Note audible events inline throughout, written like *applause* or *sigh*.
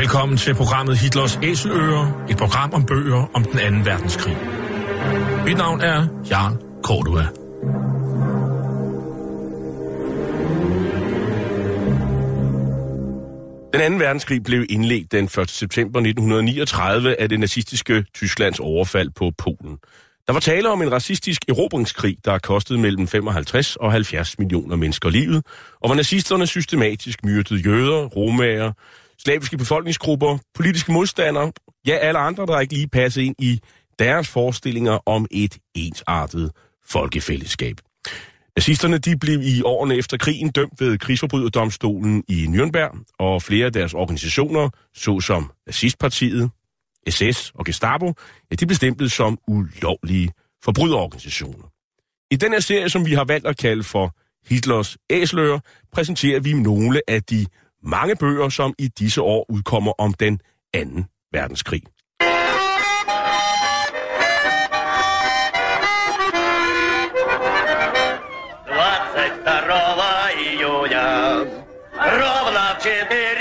Velkommen til programmet Hitlers Æseløer, et program om bøger om den anden verdenskrig. Mit navn er Jarl Cordua. Den anden verdenskrig blev indledt den 1. september 1939 af det nazistiske Tysklands overfald på Polen. Der var tale om en racistisk erobringskrig, der kostede mellem 55 og 70 millioner mennesker livet, og hvor nazisterne systematisk myrdede jøder, romager, slaviske befolkningsgrupper, politiske modstandere, ja alle andre, der ikke lige passede ind i deres forestillinger om et ensartet folkefællesskab. Nazisterne de blev i årene efter krigen dømt ved krigsforbryderdomstolen i Nürnberg, og flere af deres organisationer, såsom Nazistpartiet, SS og Gestapo, ja, de blev stemplet som ulovlige forbryderorganisationer. I den her serie, som vi har valgt at kalde for Hitlers Æsler, præsenterer vi nogle af de mange bøger, som i disse år udkommer om den anden verdenskrig. июня ровно в четыре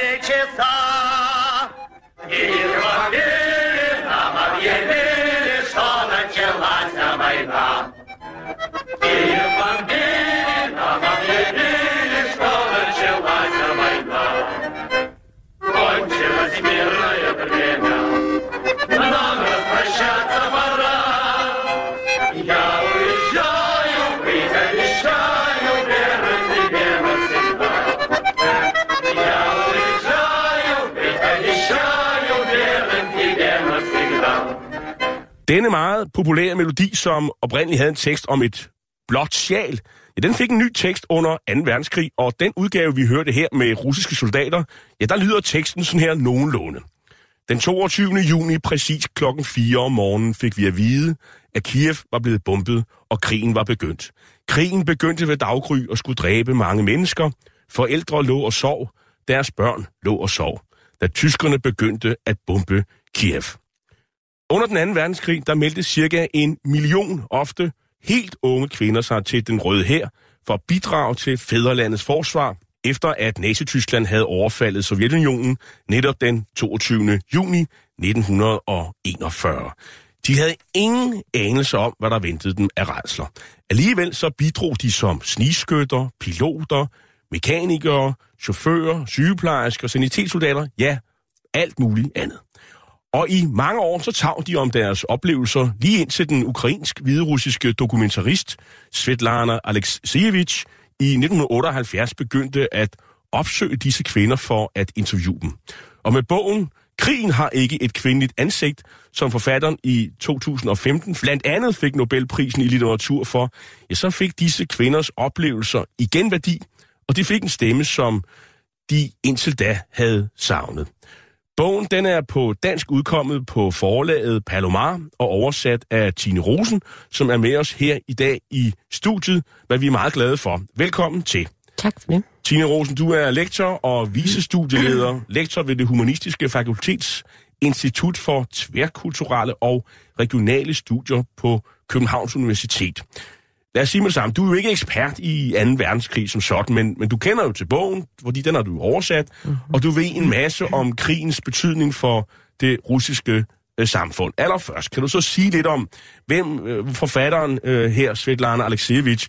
Denne meget populære melodi, som oprindeligt havde en tekst om et blåt sjal, ja, den fik en ny tekst under 2. verdenskrig, og den udgave, vi hørte her med russiske soldater, ja, der lyder teksten sådan her nogenlunde. Den 22. juni, præcis klokken 4 om morgenen, fik vi at vide, at Kiev var blevet bombet, og krigen var begyndt. Krigen begyndte ved daggry og skulle dræbe mange mennesker. Forældre lå og sov, deres børn lå og sov, da tyskerne begyndte at bombe Kiev. Under den anden verdenskrig, der meldte cirka en million ofte helt unge kvinder sig til den røde hær for at bidrage til fædrelandets forsvar, efter at Nazi-Tyskland havde overfaldet Sovjetunionen netop den 22. juni 1941. De havde ingen anelse om, hvad der ventede dem af redsler. Alligevel så bidrog de som snigskytter, piloter, mekanikere, chauffører, sygeplejersker, sanitetssoldater, ja, alt muligt andet. Og i mange år så tav de om deres oplevelser lige ind til den ukrainsk-hviderussiske dokumentarist Svetlana Alexievich i 1978 begyndte at opsøge disse kvinder for at interviewe dem. Og med bogen Krigen har ikke et kvindeligt ansigt, som forfatteren i 2015 blandt andet fik Nobelprisen i litteratur for, ja, så fik disse kvinders oplevelser igen værdi, og de fik en stemme, som de indtil da havde savnet. Bogen den er på dansk udkommet på forlaget Palomar og oversat af Tine Rosen, som er med os her i dag i studiet, hvad vi er meget glade for. Velkommen til. Tak for det. Tine Rosen, du er lektor og vicestudieleder, *clears throat* lektor ved det Humanistiske Fakultets Institut for Tværkulturelle og Regionale Studier på Københavns Universitet. Lad os sige med det samme, du er jo ikke ekspert i 2. verdenskrig som sådan, men, men du kender jo til bogen, fordi den har du oversat, mm-hmm. og du ved en masse om krigens betydning for det russiske øh, samfund. Allerførst, kan du så sige lidt om, hvem øh, forfatteren øh, her, Svetlana Alexievich,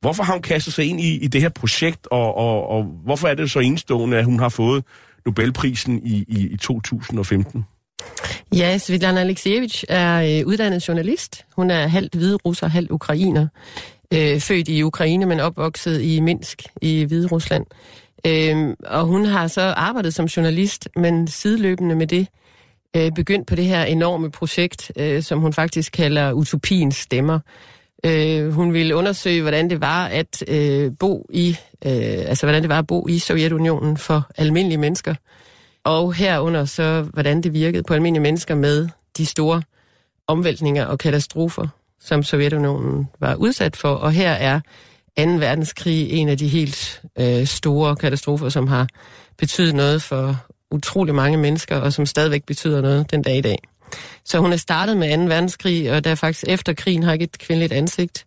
hvorfor har hun kastet sig ind i, i det her projekt, og, og, og hvorfor er det så enestående, at hun har fået Nobelprisen i, i, i 2015? Ja, Svetlana Alexievich er øh, uddannet journalist. Hun er halvt hvide russer, halvt ukrainer. Øh, født i Ukraine, men opvokset i Minsk i Hvide Rusland. Øh, og hun har så arbejdet som journalist, men sideløbende med det øh, begyndt på det her enorme projekt, øh, som hun faktisk kalder Utopiens Stemmer. Øh, hun ville undersøge, hvordan det var at øh, bo i, øh, altså hvordan det var at bo i Sovjetunionen for almindelige mennesker og herunder så, hvordan det virkede på almindelige mennesker med de store omvæltninger og katastrofer, som Sovjetunionen var udsat for. Og her er 2. verdenskrig en af de helt øh, store katastrofer, som har betydet noget for utrolig mange mennesker, og som stadigvæk betyder noget den dag i dag. Så hun er startet med 2. verdenskrig, og der faktisk efter krigen har ikke et kvindeligt ansigt,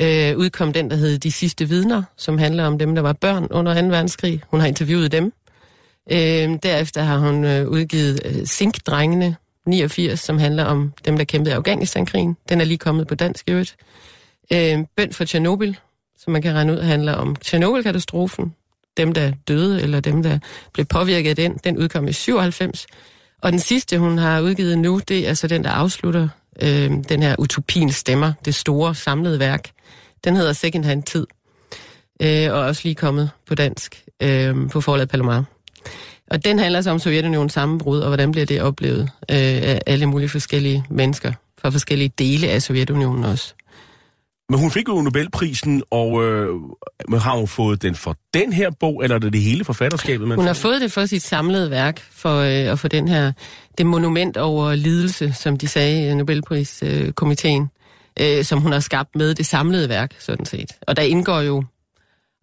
øh, udkom den, der hed De sidste vidner, som handler om dem, der var børn under 2. verdenskrig. Hun har interviewet dem. Øh, derefter har hun øh, udgivet øh, Sink-drengene, 89, som handler om dem, der kæmpede i Afghanistan-krigen. Den er lige kommet på dansk i øvrigt. Øh, Bønd for Tjernobyl, som man kan regne ud, handler om Tjernobyl-katastrofen. Dem, der døde, eller dem, der blev påvirket af den, den udkom i 97. Og den sidste, hun har udgivet nu, det er altså den, der afslutter øh, den her Utopien stemmer, det store samlede værk. Den hedder Second Hand Tid, øh, og er også lige kommet på dansk øh, på forlaget Palomar. Og den handler så om Sovjetunionens sammenbrud, og hvordan bliver det oplevet øh, af alle mulige forskellige mennesker fra forskellige dele af Sovjetunionen også. Men hun fik jo Nobelprisen, og øh, men har hun fået den for den her bog, eller er det det hele forfatterskabet? Man Hun har fået det for sit samlede værk, for øh, at få den her, det monument over lidelse, som de sagde i Nobelpriskomiteen, øh, som hun har skabt med det samlede værk, sådan set. Og der indgår jo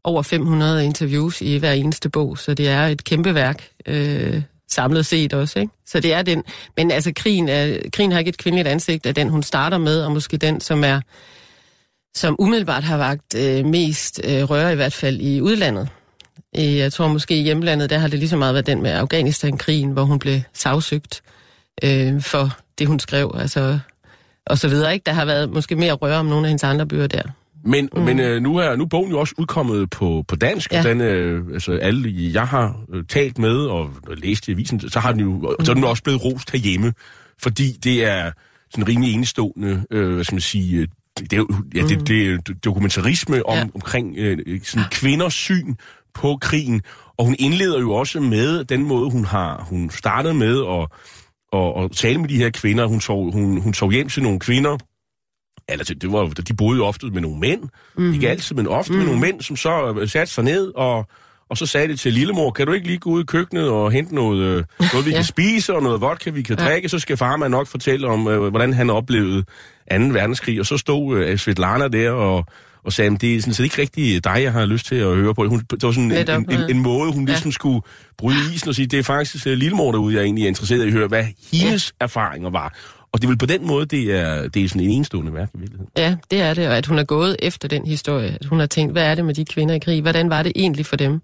over 500 interviews i hver eneste bog, så det er et kæmpe værk, øh, samlet set også, ikke? Så det er den, men altså krigen, er, krigen har ikke et kvindeligt ansigt af den, hun starter med, og måske den, som er som umiddelbart har vagt øh, mest øh, røre, i hvert fald i udlandet. I, jeg tror måske i hjemlandet, der har det lige så meget været den med Afghanistan-krigen, hvor hun blev sagsøgt øh, for det, hun skrev, altså, og så videre. Ikke? Der har været måske mere røre om nogle af hendes andre bøger der. Men, mm. men øh, nu, er, nu er bogen jo også udkommet på, på dansk. Ja. Den, øh, altså alle, jeg har øh, talt med og læst i avisen, så har den jo så er den også blevet rost herhjemme, fordi det er sådan rimelig enestående, øh, hvad skal man sige, øh, det er, ja, det, det er dokumentarisme om, Ja. omkring øh, sådan kvinders syn på krigen, og hun indleder jo også med den måde, hun har hun startede med at, at, at tale med de her kvinder. Hun sov, hun, hun sov hjem til nogle kvinder, altså det var, de boede jo ofte med nogle mænd, mm. ikke altid, men ofte mm. med nogle mænd, som så øh, satte sig ned, og, og så sagde det til lillemor, kan du ikke lige gå ud i køkkenet og hente noget, øh, *laughs* noget vi Ja. kan spise, og noget vodka, vi kan Ja. drikke, så skal farmand nok fortælle om, øh, hvordan han oplevede 2. verdenskrig, og så stod øh, Svetlana der og, og sagde, "Men det er sådan set ikke rigtig dig, jeg har lyst til at høre på. Hun, det var sådan en, en, en, ja. en måde, hun Ja. ligesom skulle bryde isen og sige, det er faktisk lillemor derude, jeg egentlig er interesseret i at høre, hvad hendes erfaringer var. Og det er vel på den måde, det er, det er sådan en enestående værk i virkeligheden. Ja, det er det, og at hun er gået efter den historie. At hun har tænkt, hvad er det med de kvinder i krig? Hvordan var det egentlig for dem?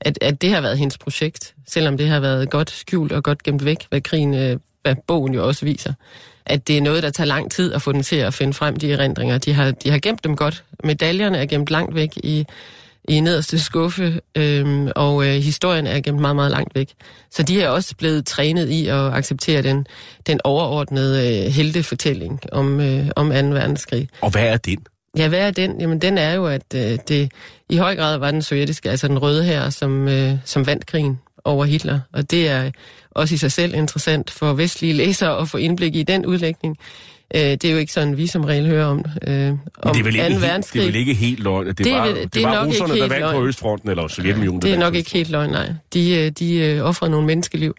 At, at det har været hendes projekt, selvom det har været godt skjult og godt gemt væk, hvad krigen, øh, hvad bogen jo også viser. At det er noget, der tager lang tid at få den til at finde frem, de erindringer. De har, de har gemt dem godt. Medaljerne er gemt langt væk i, i nederste skuffe, øhm, og øh, historien er gemt meget, meget langt væk. Så de er også blevet trænet i at acceptere den, den overordnede øh, heltefortælling om, øh, om 2. verdenskrig. Og hvad er den? Ja, hvad er den? Jamen, den er jo, at øh, det i høj grad var den sovjetiske, altså den røde her, som, øh, som vandt krigen over Hitler. Og det er også i sig selv interessant for vestlige læsere at få indblik i den udlægning. Øh, det er jo ikke sådan, vi som regel hører om, øh, Men om det er vel ikke, 2. helt, det verdenskrig. er vel ikke helt løgn, det, Det var, det, det er var nok russerne, der vandt på. Østfronten, eller Sovjetunionen, der Det er nok ikke helt løgn, nej. De, øh, de øh, offrede nogle menneskeliv.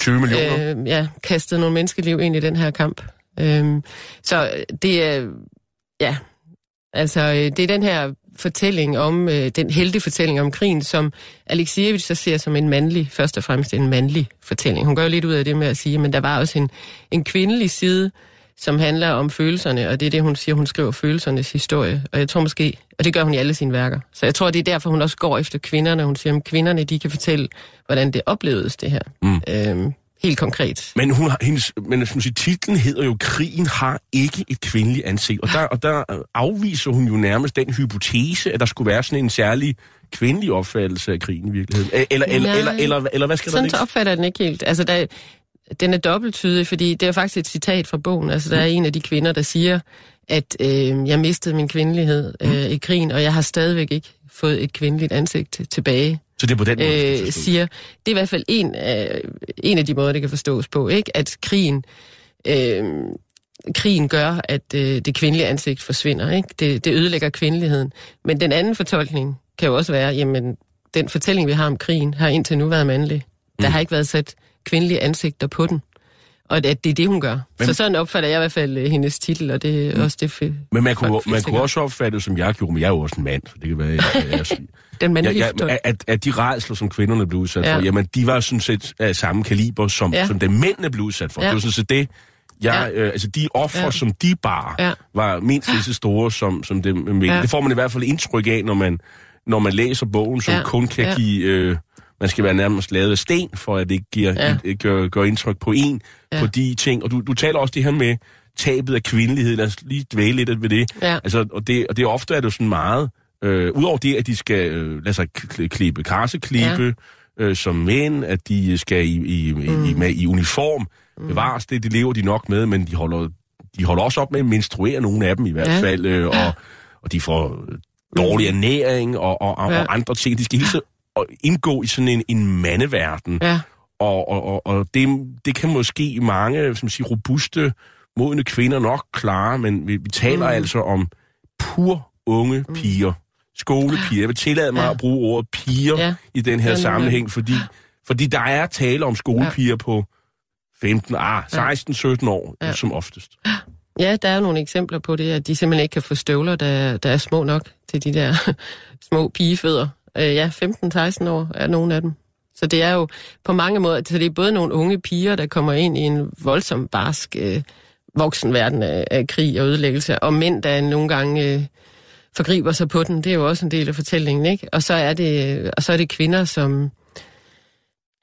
20 millioner. øh, ja, kastede nogle menneskeliv ind i den her kamp. Øhm, så det er, ja, altså øh, det er den her fortælling om, øh, den heltefortælling om krigen, som Alexievich så ser som en mandlig, først og fremmest en mandlig fortælling. Hun gør lidt ud af det med at sige, men der var også en, en kvindelig side, som handler om følelserne, og det er det, hun siger, hun skriver følelsernes historie. Og jeg tror måske, og det gør hun i alle sine værker. Så jeg tror, det er derfor, hun også går efter kvinderne. Hun siger, at kvinderne, de kan fortælle, hvordan det oplevedes, det her. Mm. Øhm, helt konkret. Men, hun har, hendes, men som siger, titlen hedder jo, Krigen har ikke et kvindeligt ansigt. Og der, og der afviser hun jo nærmest den hypotese, at der skulle være sådan en særlig kvindelig opfattelse af krigen i virkeligheden. Eller, eller, Nej. eller, eller, eller hvad skal der Sådan ligge? så opfatter den ikke helt. Altså, der, den er dobbelttydig, fordi det er faktisk et citat fra bogen. Altså, der er en af de kvinder, der siger, at øh, jeg mistede min kvindelighed øh, i krigen, og jeg har stadigvæk ikke fået et kvindeligt ansigt tilbage. Så det er på den måde, Øh, siger, det er i hvert fald en af, en af de måder, det kan forstås på, ikke? At krigen, øh, krigen gør, at øh, det kvindelige ansigt forsvinder, ikke? Det, det ødelægger kvindeligheden. Men den anden fortolkning kan jo også være, jamen, den fortælling, vi har om krigen, har indtil nu været mandlig. Der har ikke været sat kvindelige ansigter på den. Og at det er det, hun gør. Men- så sådan opfatter jeg i hvert fald øh, hendes titel, og det er også det, fe- Men man kunne, man kunne også opfatte det, som jeg gjorde, men jeg er jo også en mand, så det kan være... Jeg, jeg, jeg, *laughs* Den mandlige ja, ja, at, at de redsler, som kvinderne blev udsat Ja. for, jamen, de var sådan set af samme kaliber, som, ja. Som dem mændene blev udsat for. Ja. Det var sådan set det, jeg, ja. Øh, altså de offer, ja. Som de bar, ja. Var mindst lige så store som, som dem mænd. Ja. Det får man i hvert fald indtryk af, når man, når man læser bogen, som ja. Kun kan. Ja. give... Øh, man skal være nærmest lavet af sten, for at det giver, ja. Et, gør, gør indtryk på en, ja. På de ting. Og du, du taler også det her med tabet af kvindelighed. Lad os lige dvæle lidt ved det. Ja. Altså, og, det, og det ofte er det jo sådan meget... Øh, Udover det, at de skal øh, lade sig kl- klippe karseklippe ja. øh, som mænd, at de skal i, i, mm. i, med, i uniform mm. bevares, det, det lever de nok med, men de holder, de holder også op med at menstruere, nogle af dem i hvert Ja. fald, øh, og, og de får øh, dårlig ernæring og, og, og, Ja. og andre ting. De skal hele tiden og indgå i sådan en, en mandeverden. Ja, Og, og, og, og det, det kan måske mange som siger, robuste, modne kvinder nok klare, men vi, vi taler mm. altså om pur unge piger. Skolepiger. Jeg vil tillade mig ja. At bruge ordet piger ja. I den her Ja, sammenhæng, fordi, fordi der er tale om skolepiger ja. på 15, ah, 16-17 år. Ja. som oftest. Ja, der er nogle eksempler på det, at de simpelthen ikke kan få støvler, der, der er små nok til de der *laughs* små pigefødder. Øh, ja, 15-16 år er nogle af dem. Så det er jo på mange måder, så det er både nogle unge piger, der kommer ind i en voldsom barsk øh, voksenverden af, af krig og ødelæggelse, og mænd, der nogle gange øh, forgriber sig på den. Det er jo også en del af fortællingen, ikke? Og så er det, og så er det kvinder, som...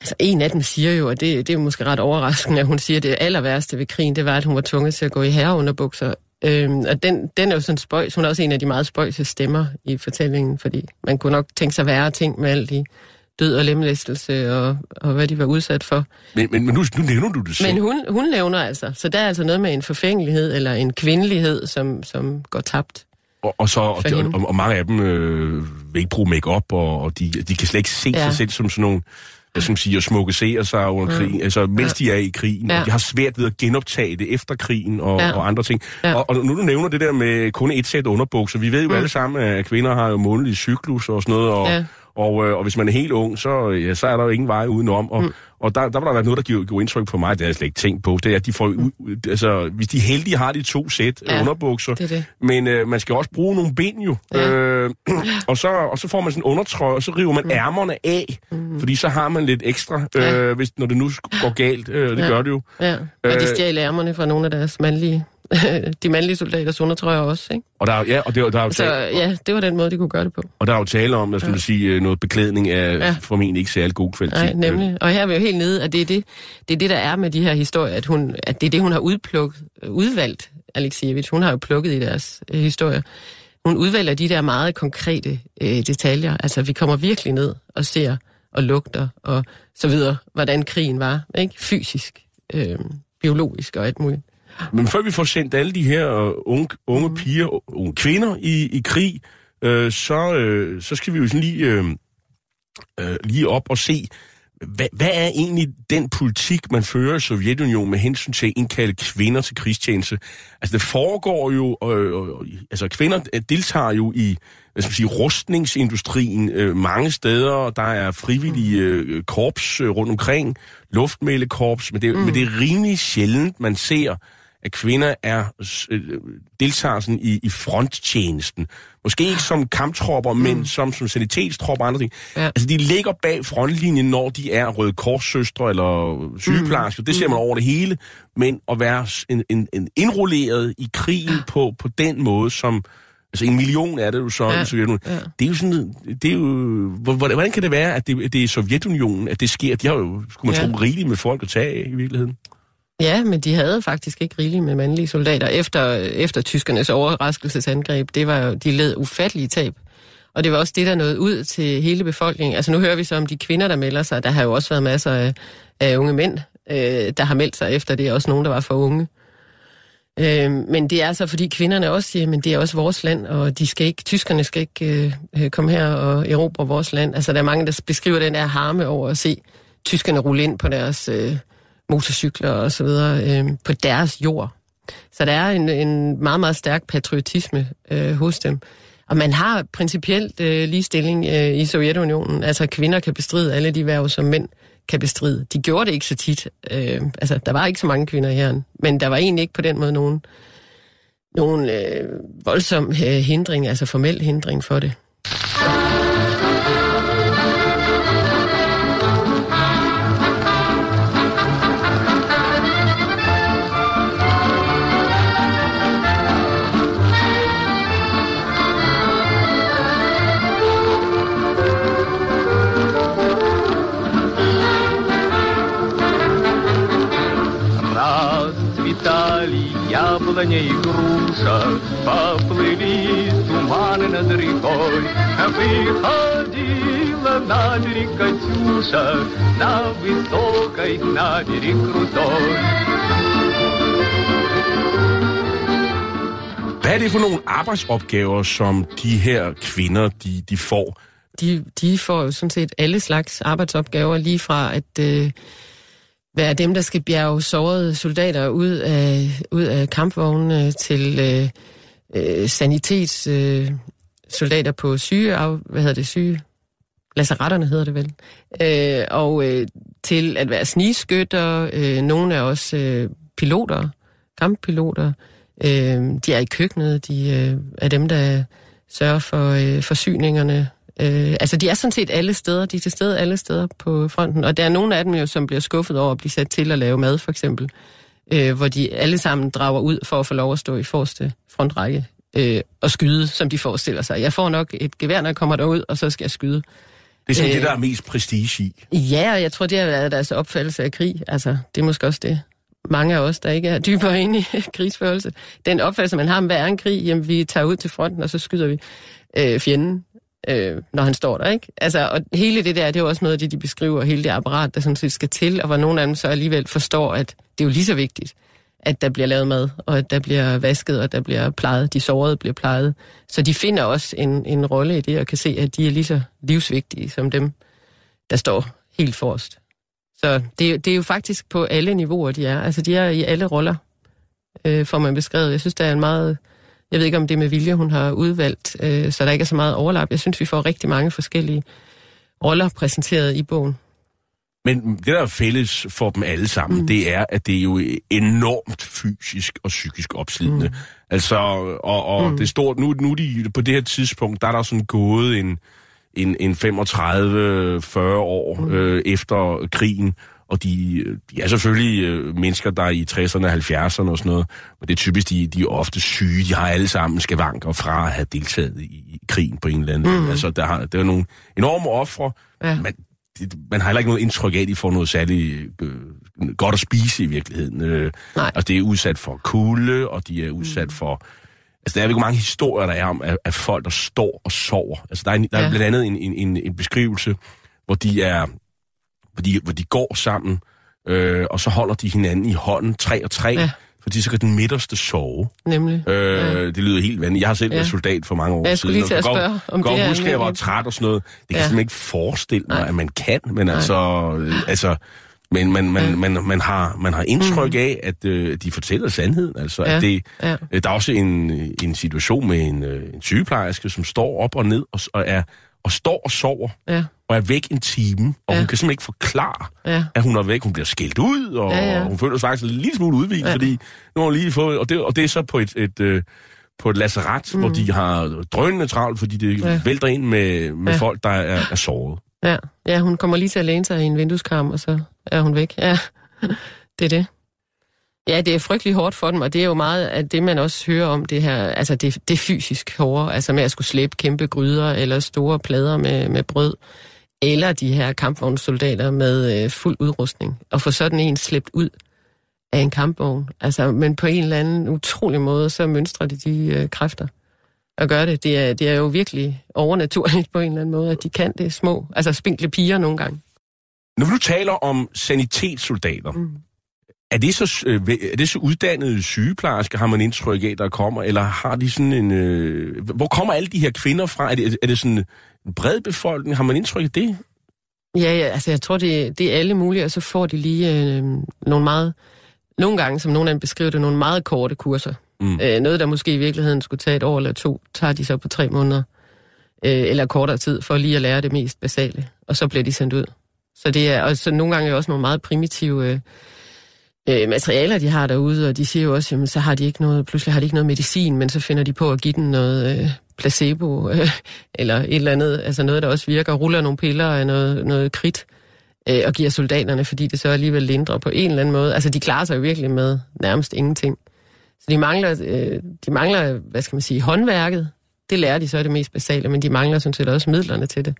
Altså, en af dem siger jo, og det, det er måske ret overraskende, at hun siger, at det aller værste ved krigen, det var, at hun var tvunget til at gå i herreunderbukser. Øhm, og den, den er jo sådan spøjs. Hun er også en af de meget spøjse stemmer i fortællingen, fordi man kunne nok tænke sig værre ting med alt de død og lemlæstelse og, og hvad de var udsat for. Men, men, men nu, nu nævner du det selv. Men hun, hun nævner altså, så der er altså noget med en forfængelighed eller en kvindelighed, som, som går tabt. Og, og, så, og, de, og, og mange af dem øh, vil ikke bruge makeup og, og de, de kan slet ikke se. Ja. sig selv som sådan nogle, hvad skal man sige, at smukke se sig under mm. krigen, altså mens ja. de er i krigen. Ja. De har svært ved at genoptage det efter krigen og, ja. Og andre ting. Ja. Og, og nu du nævner det der med kun et sæt underbukser, vi ved jo mm. alle sammen, at kvinder har jo månedlig cyklus og sådan noget, og, ja. Og, øh, og hvis man er helt ung, så, ja, så er der jo ingen vej udenom. Og, mm. og der, der var der været noget, der gjorde, gjorde indtryk på mig, det har jeg slet ikke tænkt på, det er, at de får, ud, altså, hvis de heldige, har de to sæt ja. Ja, underbukser, det det. men øh, man skal også bruge nogle ben jo. Ja. Øh, *clears throat* og, så, og så får man sådan en undertrøje, og så river man mm. ærmerne af, mm. fordi så har man lidt ekstra, øh, Ja. hvis, når det nu går galt. Øh, det ja. Gør det jo. Ja. Og Øh. de stjal ærmerne fra nogle af deres mandlige, *laughs* de mandlige soldaters undertrøjer også, ikke? Og der, er- ja, og det, der er jo Så tale, ja, det var den måde, de kunne gøre det på. og der er jo tale om, skal ja. sige, øh, noget beklædning af ja. Ja. formentlig ikke særlig god kvalitet. Nej, nemlig. Og her er vi jo helt nede, at det er det, det, er det der er med de her historier, at, hun, at det er det, hun har udplukket, udvalgt, Alexievich. Hun har jo plukket i deres øh, historier. Hun udvælger de der meget konkrete øh, detaljer. Altså, vi kommer virkelig ned og ser og lugter og så videre, hvordan krigen var, ikke? Fysisk, øh, biologisk og alt muligt. Men før vi får sendt alle de her øh, unge, unge Mhm. piger, unge kvinder i, i krig, øh, så, øh, så skal vi jo sådan lige, øh, øh, lige op og se, hvad, hvad er egentlig den politik, man fører i Sovjetunionen med hensyn til at indkalde kvinder til krigstjeneste? Altså det foregår jo, øh, øh, altså kvinder øh, deltager jo i hvad skal man sige, rustningsindustrien øh, mange steder. Der er frivillige øh, korps øh, rundt omkring, luftmælekorps, men det, mm. men det er rimelig sjældent, man ser, at kvinder er øh, deltager sådan i, i fronttjenesten. Måske ikke som kamptropper, mm. men som, som sanitetstropper og andre ting. Ja. Altså, de ligger bag frontlinjen, når de er røde korssøstre eller sygeplejersker. Mm. Det ser man over det hele. Men at være en, en, en indrulleret i krigen på, på den måde, som... Altså en million er det jo så Ja. i Sovjetunionen. Ja. Det er jo sådan, det er jo, hvor- hvordan, hvordan kan det være, at det, det er Sovjetunionen, at det sker? De har jo, skulle man Ja. tro, rigeligt med folk at tage af i virkeligheden. Ja, men de havde faktisk ikke rigeligt med mandlige soldater efter, efter tyskernes overraskelsesangreb. Det var jo, de led ufattelige tab. Og det var også det, der nåede ud til hele befolkningen. Altså nu hører vi så om de kvinder, der melder sig. Der har jo også været masser af, af unge mænd, øh, der har meldt sig efter. Det er også nogen, der var for unge. Øh, men det er altså, fordi kvinderne også siger, men det er også vores land, og de skal ikke, tyskerne skal ikke øh, øh komme her og erobre vores land. Altså der er mange, der beskriver den der harme over at se tyskerne rulle ind på deres øh, motorcykler og så videre øh, på deres jord. Så der er en, en meget, meget stærk patriotisme øh, hos dem. Og man har principielt øh, ligestilling øh, i Sovjetunionen. Altså kvinder kan bestride alle de værv, som mænd kan bestride. De gjorde det ikke så tit. Øh, altså, der var ikke så mange kvinder her, men der var egentlig ikke på den måde nogen, nogen øh, voldsom øh, hindring, altså formel hindring for det. яблоня и груша, Поплыли туманы над рекой. Выходила на берег Катюша, На высокой, на берег крутой. Hvad er det for nogle arbejdsopgaver, som de her kvinder, de, de får? de, de får jo sådan set alle slags arbejdsopgaver, lige fra at øh, være dem, der skal bjerge sårede soldater ud af, ud af kampvognene til øh, øh, sanitetssoldater øh, soldater på syge, af, hvad hedder det, syge, lazaretterne hedder det vel, øh, og øh, til at være snigskytter, øh, nogle er også øh, piloter, kamppiloter, øh, de er i køkkenet, de øh, er dem, der sørger for øh, forsyningerne, Øh, altså, de er sådan set alle steder. De er til stede alle steder på fronten. Og der er nogle af dem jo, som bliver skuffet over at blive sat til at lave mad, for eksempel. Øh, hvor de alle sammen drager ud for at få lov at stå i forreste frontrække øh, og skyde, som de forestiller sig. Jeg får nok et gevær, når jeg kommer derud, og så skal jeg skyde. Det er sådan Øh. det, der er mest prestige i. Ja, og jeg tror, det har været deres opfattelse af krig. Altså, det er måske også det. Mange af os, der ikke er dybere inde i *laughs* krigsførelse. Den opfattelse, man har om, hvad er en krig, jamen vi tager ud til fronten, og så skyder vi øh, fjenden, øh, når han står der, ikke? Altså, og hele det der, det er jo også noget af det, de beskriver, hele det apparat, der sådan set skal til, og hvor nogle af dem så alligevel forstår, at det er jo lige så vigtigt, at der bliver lavet mad, og at der bliver vasket, og at der bliver plejet, de sårede bliver plejet. Så de finder også en, en rolle i det, og kan se, at de er lige så livsvigtige som dem, der står helt forrest. Så det, det er jo faktisk på alle niveauer, de er. Altså, de er i alle roller, øh, får man beskrevet. Jeg synes, der er en meget... Jeg ved ikke, om det er med vilje, hun har udvalgt, øh, så der ikke er så meget overlap. Jeg synes, vi får rigtig mange forskellige roller præsenteret i bogen. Men det, der er fælles for dem alle sammen, mm. det er, at det er jo enormt fysisk og psykisk opslidende. Mm. Altså, og, og mm. det står, nu, nu er de, på det her tidspunkt, der er der sådan gået en, en, en 35-40 år mm. øh, efter krigen, og de, de er selvfølgelig øh, mennesker, der er i 60'erne og 70'erne og sådan noget, men det er typisk, de, de er ofte syge, de har alle sammen skavanker fra at have deltaget i, i krigen på en eller anden måde. Altså, der, har, der er nogle enorme ofre, Ja. men det, man har heller ikke noget indtryk af, at de får noget særligt øh, godt at spise i virkeligheden. Øh, Nej. altså, det er udsat for kulde, og de er udsat mm. for... Altså, der er jo mange historier, der er om, at, at folk, der står og sover. Altså, der er, en, der er Ja. blandt andet en, en, en, en beskrivelse, hvor de er... Hvor de, hvor de går sammen, øh, og så holder de hinanden i hånden, tre og tre, ja. Fordi så kan den midterste sove. Nemlig. Øh, Ja. Det lyder helt vanvittigt. Jeg har selv Ja. været soldat for mange år Ja, jeg skulle siden. lige til at og spørge, om godt det er huske, at jeg var træt og sådan noget. Det kan Ja. jeg simpelthen ikke forestille mig, Nej. at man kan, men altså... øh, altså men man, man, Ja. man, man, har, man har indtryk af, at øh, de fortæller sandheden. Altså, Ja. at det, Ja. øh, der er også en, en situation med en, øh, en sygeplejerske, som står op og ned og, og, er, og står og sover Ja, og er væk en time, og Ja. hun kan simpelthen ikke forklare, ja. at hun er væk. Hun bliver skældt ud, og Ja, ja. hun føler sig faktisk en lille smule udvist, Ja. fordi nu har hun lige fået... Og det, og det er så på et, et, øh, på et lazaret, mm. hvor de har drønende travlt, fordi det ja. Vælter ind med, med. Ja. folk, der er, er såret. Ja. ja, hun kommer lige til at læne sig i en vindueskarm, og så er hun væk. Ja, *laughs* det er det. Ja, det er frygtelig hårdt for dem, og det er jo meget af det, man også hører om det her, altså det, det fysisk hårde, altså med at skulle slæbe kæmpe gryder eller store plader med, med brød, eller de her kampvognssoldater med øh, fuld udrustning, og få sådan en slæbt ud af en kampvogn. Altså, men på en eller anden utrolig måde, så mønstrer de de øh, kræfter at gøre det. Det er, det er jo virkelig overnaturligt på en eller anden måde, at de kan det små, altså spinkle piger nogle gange. Når du taler om sanitetssoldater, mm. Er, det så, øh, er det så uddannede sygeplejersker, har man indtryk af, der kommer, eller har de sådan en... Øh, hvor kommer alle de her kvinder fra? Er det, er det sådan en bred befolkning? Har man indtryk af det? Ja, ja, altså jeg tror, det, det er alle mulige, og så får de lige øh, nogle meget, nogle gange, som nogen af dem beskriver det, nogle meget korte kurser. Mm. Øh, noget, der måske i virkeligheden skulle tage et år eller to, tager de så på tre måneder, øh, eller kortere tid, for lige at lære det mest basale, og så bliver de sendt ud. Så det er og så nogle gange er også nogle meget primitive øh, øh, materialer, de har derude, og de siger jo også, jamen, så har de ikke noget, pludselig har de ikke noget medicin, men så finder de på at give den noget øh, placebo, øh, eller et eller andet, altså noget, der også virker, ruller nogle piller af noget, noget kridt, øh, og giver soldaterne, fordi det så alligevel lindrer på en eller anden måde. Altså, de klarer sig jo virkelig med nærmest ingenting. Så de mangler, øh, de mangler, hvad skal man sige, håndværket. Det lærer de så er det mest basale, men de mangler sådan set også midlerne til det.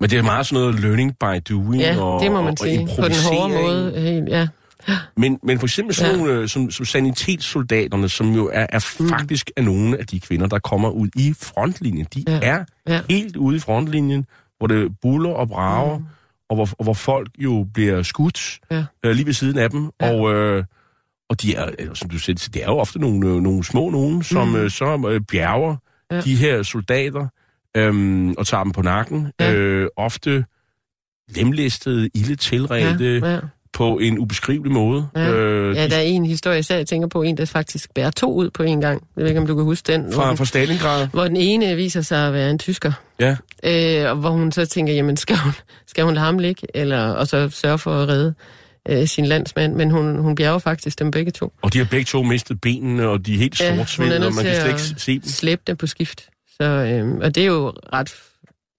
Men det er meget sådan noget learning by doing Ja, og, det må man og, sige. og På den hårde måde. Øh, ja. Men, men for eksempel sådan Ja. nogle, øh, som, som sanitetssoldaterne, som jo er, er Mm. faktisk er nogle af de kvinder, der kommer ud i frontlinjen. De Ja. er Ja. helt ude i frontlinjen, hvor det buller og brager, mm. og, hvor, og hvor folk jo bliver skudt Ja. øh, lige ved siden af dem. Ja. Og, øh, og de er, som du siger, det er jo ofte nogle, øh, nogle små nogen, som Mm. øh, så øh, bjerger ja. de her soldater øh, og tager dem på nakken. Ja. Øh, ofte lemlæstede, ilde tilredte, Ja, ja. På en ubeskrivelig måde. Ja. Øh, ja, der er en historie, især jeg tænker på en, der faktisk bærer to ud på en gang. Jeg ved ikke, om du kan huske den. fra, den- fra Stalingrad. Hvor den ene viser sig at være en tysker. Ja. Øh, og hvor hun så tænker, jamen skal hun, skal hun lade ham ligge? Eller, og så sørge for at redde øh, sin landsmand. Men hun, hun bjerger faktisk dem begge to. Og de har begge to mistet benene, og de er helt Ja, sortsvedede, nødt og man kan slet ikke se dem. Slæbe dem på skift. Så, øh, og det er jo ret...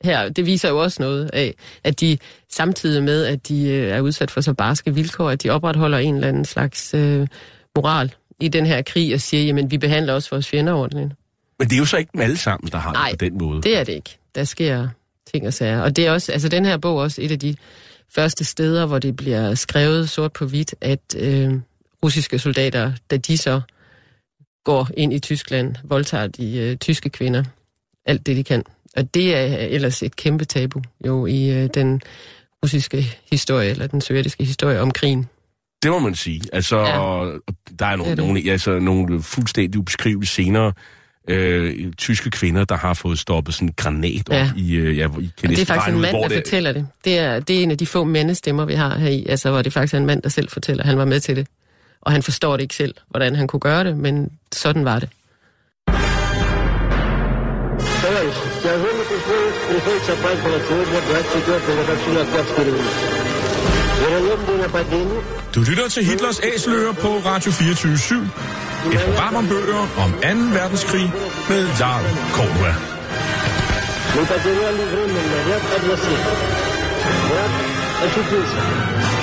Her, det viser jo også noget af, at de samtidig med, at de øh, er udsat for så barske vilkår, at de opretholder en eller anden slags øh, moral i den her krig og siger, jamen vi behandler også vores fjender ordentligt. Men det er jo så ikke dem alle sammen, der har Nej, det på den måde. Det er det ikke. Der sker ting og sager. Og det er også, altså den her bog er også et af de første steder, hvor det bliver skrevet sort på hvidt, at øh, russiske soldater, da de så går ind i Tyskland, voldtager de øh, tyske kvinder. Alt det, de kan. Og det er ellers et kæmpe tabu jo i øh, den russiske historie, eller den sovjetiske historie om krigen. Det må man sige. Altså, Ja. der er nogle, Det er det. nogle, altså, nogle fuldstændig ubeskrivelige scener. Øh, tyske kvinder, der har fået stoppet sådan en granat Ja. op i, øh, ja, hvor I kan Og det er faktisk en ud, mand, hvor der det, fortæller det. Det er, det er en af de få mandestemmer, vi har her i, altså hvor det faktisk er en mand, der selv fortæller, at han var med til det. Og han forstår det ikke selv, hvordan han kunne gøre det, men sådan var det Товарищи, тяжелых условиях приходится праздновать сегодня 24 годовщину Октябрьской революции. Вероломные нападения Du lytter til Hitlers Æseløer på Radio 24 Et program om bøger om 2. verdenskrig med Jarl Kortua. мы потеряли временно ряд областей. Враг очутился.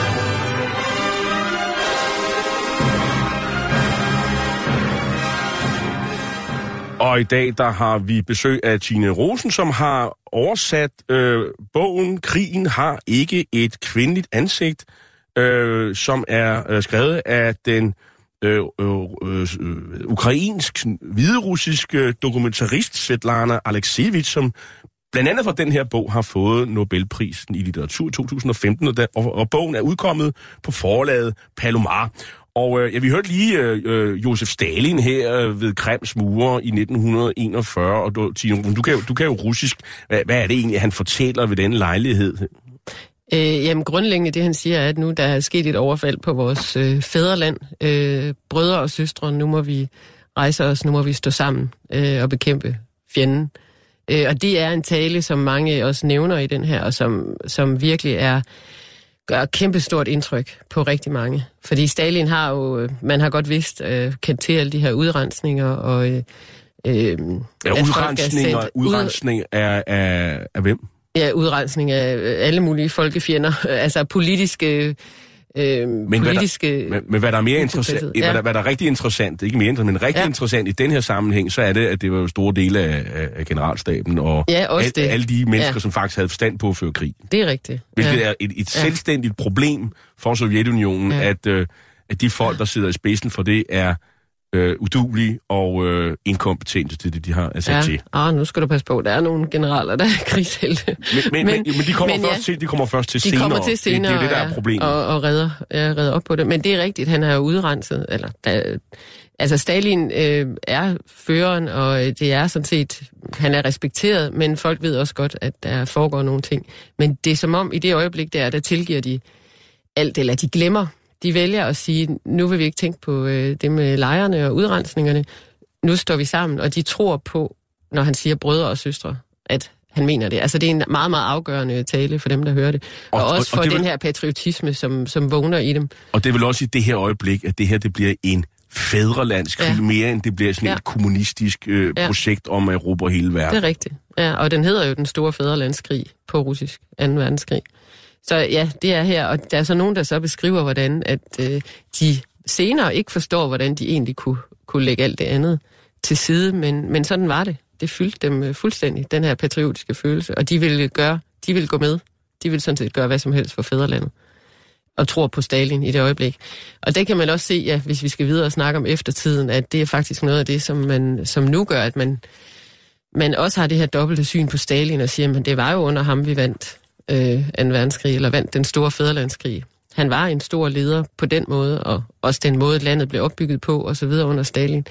Og i dag, der har vi besøg af Tine Rosen, som har oversat øh, bogen Krigen har ikke et kvindeligt ansigt, øh, som er øh, skrevet af den øh, øh, øh, ukrainsk, hviderussiske dokumentarist Svetlana Alexievich, som blandt andet for den her bog har fået Nobelprisen i litteratur i 2015, og, der, og, og bogen er udkommet på forlaget Palomar. Og øh, ja, vi hørte lige øh, øh, Josef Stalin her øh, ved Krems mure i 1941, og du, Tino, du, kan, jo, du kan jo russisk. Hvad, hvad er det egentlig, han fortæller ved den lejlighed? Øh, jamen grundlæggende det, han siger, er, at nu der er sket et overfald på vores øh, fædreland. Øh, brødre og søstre, nu må vi rejse os, nu må vi stå sammen øh, og bekæmpe fjenden. Øh, og det er en tale, som mange også nævner i den her, og som, som virkelig er gør kæmpestort indtryk på rigtig mange. Fordi Stalin har jo, øh, man har godt vidst, øh, kendt til alle de her udrensninger, og øh, øh, Ja, er udrensning, og sendt ud- udrensning af, af, af hvem? Ja, udrensning af øh, alle mulige folkefjender, *laughs* altså politiske... Øh, Men, politiske hvad der, men, men hvad der er mere interessant, ja. Ja. hvad, der, hvad der er rigtig interessant, ikke mere interessant, men rigtig Ja. ja. interessant i den her sammenhæng, så er det, at det var jo store dele af, af, af generalstaben og Ja, al, det. alle de mennesker, Ja. som faktisk havde forstand på at føre krig. Det er rigtigt. Hvilket ja. er et, et Ja. selvstændigt problem for Sovjetunionen, Ja. ja. at, øh, at de folk, der sidder i spidsen for det, er øh, udulige og øh, inkompetente til det, de har er sat Ja. til. Ah, nu skal du passe på, der er nogle generaler, der er *laughs* krigshelte. Men, men, men, men de kommer men først til, de kommer først til De senere. kommer til senere, Det, det er det, der ja, er problemet. Og, og redder, ja, redder op på det. Men det er rigtigt, han har jo udrenset, eller der, altså Stalin øh, er føreren, og øh, det er sådan set, han er respekteret, men folk ved også godt, at der foregår nogle ting. Men det er som om, i det øjeblik der, der tilgiver de alt, eller de glemmer. De vælger at sige, nu vil vi ikke tænke på øh, det med lejrene og udrensningerne. Nu står vi sammen, og de tror på, når han siger brødre og søstre, at han mener det. Altså, det er en meget, meget afgørende tale for dem, der hører det. Og, Og- og og- også og for det den vil- her patriotisme, som, som vågner i dem. Og det vil også i det her øjeblik, at det her det bliver en fædrelandsk Ja. mere end det bliver sådan ja. Et kommunistisk øh, Ja. projekt om at erobre hele verden. Det er rigtigt. Ja, og den hedder jo Den Store Fæderlandskrig på russisk, 2. verdenskrig. Så ja, det er her, og der er så nogen, der så beskriver, hvordan at øh, de senere ikke forstår, hvordan de egentlig kunne, kunne lægge alt det andet til side, men, men sådan var det. Det fyldte dem øh, fuldstændig, den her patriotiske følelse, og de ville gøre, de ville gå med. De ville sådan set gøre hvad som helst for fædrelandet og tror på Stalin i det øjeblik. Og det kan man også se, ja, hvis vi skal videre og snakke om eftertiden, at det er faktisk noget af det, som, man, som nu gør, at man, man også har det her dobbelte syn på Stalin og siger, at det var jo under ham, vi vandt øh, 2. verdenskrig, eller vandt den store fæderlandskrig. Han var en stor leder på den måde, og også den måde, landet blev opbygget på, og så videre under Stalin.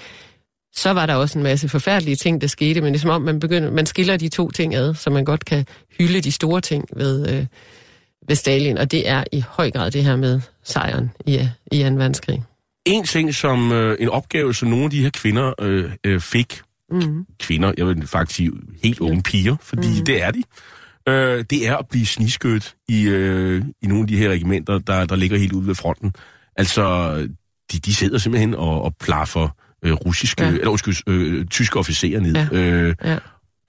Så var der også en masse forfærdelige ting, der skete, men det er som om, man, begynder, man skiller de to ting ad, så man godt kan hylde de store ting ved, øh, ved Stalin, og det er i høj grad det her med sejren i, i 2. verdenskrig. En ting, som øh, en opgave, som nogle af de her kvinder øh, øh, fik, Mm. kvinder, jeg vil faktisk sige helt unge piger, fordi mm. det er de, øh, det er at blive sniskødt i, øh, i nogle af de her regimenter, der, der ligger helt ude ved fronten. Altså, de, de sidder simpelthen og, og plaffer øh, russiske, Ja. eller undskyld, øh, tyske officerer ned. Ja. Øh, Ja.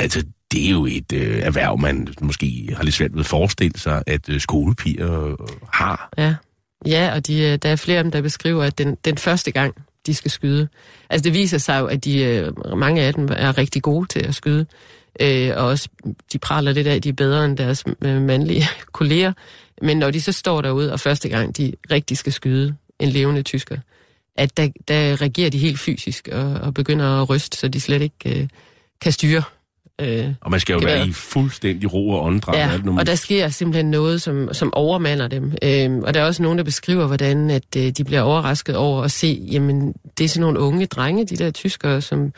Altså, det er jo et øh, erhverv, man måske har lidt svært ved at forestille sig, at øh, skolepiger øh, har. Ja, ja og de, øh, der er flere af dem, der beskriver, at den, den første gang, de skal skyde. Altså det viser sig jo, at de, øh, mange af dem er rigtig gode til at skyde. Øh, og også, de praler lidt af, at de er bedre end deres øh, mandlige *laughs* kolleger. Men når de så står derude, og første gang de rigtig skal skyde en levende tysker, at der, der reagerer de helt fysisk og, og begynder at ryste, så de slet ikke øh, kan styre. Øh, Og man skal jo være i fuldstændig ro og åndedræt. Ja, og alt, man- og der sker simpelthen noget, som, som overmander dem. Øhm, og der er også nogen, der beskriver, hvordan at, øh, de bliver overrasket over at se, jamen, det er sådan nogle unge drenge, de der tyskere, som,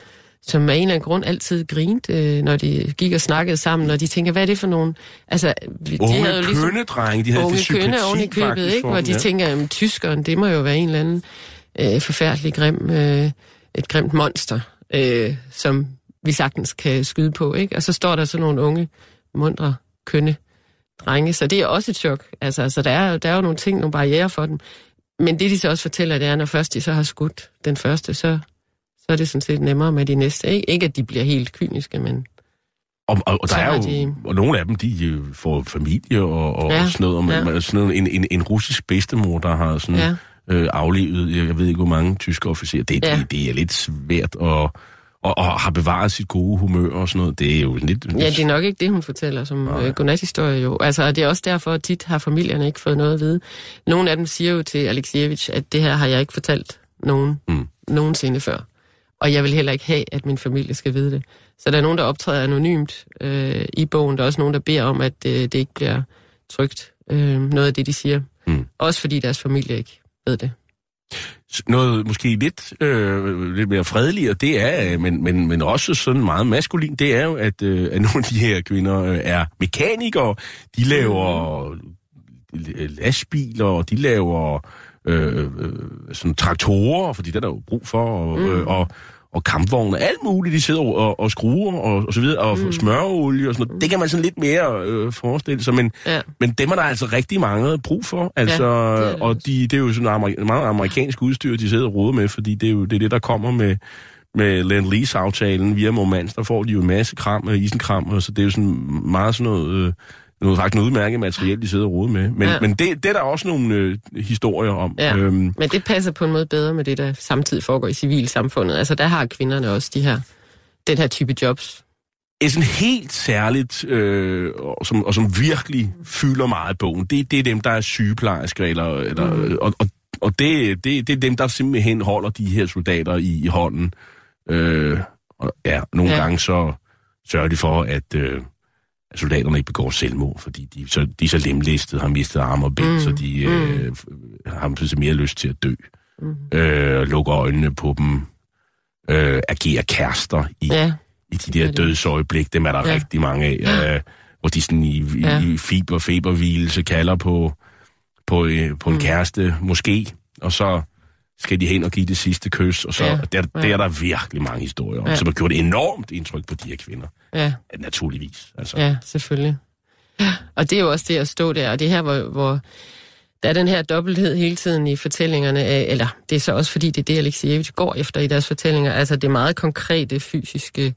som af en eller anden grund altid grinte, øh, når de gik og snakkede sammen, og de tænker, hvad er det for nogen? Altså, de Unge havde jo ligesom kønnedrenge, de havde unge kønne oven i købet, ikke? hvor de ja. tænker, jamen, tyskeren, det må jo være en eller anden øh, forfærdelig grim, øh, et grimt monster, øh, som vi sagtens kan skyde på, ikke? Og så står der sådan nogle unge, mundre, kønne drenge, så det er også et chok. Altså, så der er, der er jo nogle ting, nogle barriere for dem. Men det, de så også fortæller, det er, når først de så har skudt den første, så, så er det sådan set nemmere med de næste. Ikke, ikke at de bliver helt kyniske, men Og, og, og der er jo, de- og nogle af dem, de øh, får familie og, og Ja, sådan noget. Og man, ja. sådan noget en, en, en russisk bedstemor, der har sådan Ja. øh, aflevet, jeg ved ikke hvor mange tyske officerer. Det, Ja. det, det er lidt svært at og, og har bevaret sit gode humør og sådan noget. Det er jo lidt... Ja, det er nok ikke det, hun fortæller som øh, godnathistorie jo. Altså, og det er også derfor, at tit har familierne ikke fået noget at vide. Nogle af dem siger jo til Alexievich, at det her har jeg ikke fortalt nogen Mm. nogensinde før. Og jeg vil heller ikke have, at min familie skal vide det. Så der er nogen, der optræder anonymt øh, i bogen. Der er også nogen, der beder om, at øh, det ikke bliver trygt. Øh, noget af det, de siger. Mm. Også fordi deres familie ikke ved det. noget måske lidt, øh, lidt mere fredeligere, det er, øh, men, men, men også sådan meget maskulin, det er jo, at, øh, at nogle af de her kvinder øh, er mekanikere. De laver øh, lastbiler, og de laver øh, øh, sådan traktorer, fordi det er der jo brug for, og, mm. øh, og, og kampvogne, alt muligt, de sidder og, og skruer og, og så videre, og mm. smøreolie og sådan noget. Det kan man sådan lidt mere øh, forestille sig, men, Ja. men dem er der altså rigtig mange brug for, altså, Ja, det det og de, det er jo sådan amer, meget amerikansk udstyr, de sidder og roder med, fordi det er jo det, er det der kommer med, med Land Lease-aftalen via Murmans, der får de jo en masse kram, øh, isenkram, og så det er jo sådan meget sådan noget, øh, noget faktisk noget udmærket materiel, de sidder og roder med. Men, Ja. men det, det er der også nogle øh, historier om. Ja. Øhm, Men det passer på en måde bedre med det, der samtidig foregår i civilsamfundet. Altså, der har kvinderne også de her, den her type jobs. er sådan helt særligt, øh, og, som, og som virkelig fylder meget bogen, det, det er dem, der er sygeplejersker, eller, eller, Mm. og, og, og det, det, det er dem, der simpelthen holder de her soldater i, i hånden. Øh, og ja, nogle ja. gange så sørger de for, at, øh, at soldaterne ikke begår selvmord, fordi de, så, de er så lemlæstet, har mistet arme og ben, Mm. mm. så de øh, har pludselig mere lyst til at dø. Mm. Øh, lukker øjnene på dem, øh, agerer kærester i, Ja, i de er der dødsøjeblik, dem er der Ja. ja. rigtig mange af, øh, hvor de sådan i, i, Ja. i fiber, feberhvilelse kalder på, på, øh, på en Mm. kæreste, måske, og så skal de hen og give det sidste kys, og så Ja, ja, der, ja. der er der virkelig mange historier om, Ja. som har gjort et enormt indtryk på de her kvinder. Ja. Ja, naturligvis. Altså. Ja, selvfølgelig. Og det er jo også det at stå der, og det er her, hvor, hvor der er den her dobbelthed hele tiden i fortællingerne, af, eller det er så også fordi, det er det, Alexievich går efter i deres fortællinger, altså det meget konkrete, fysiske,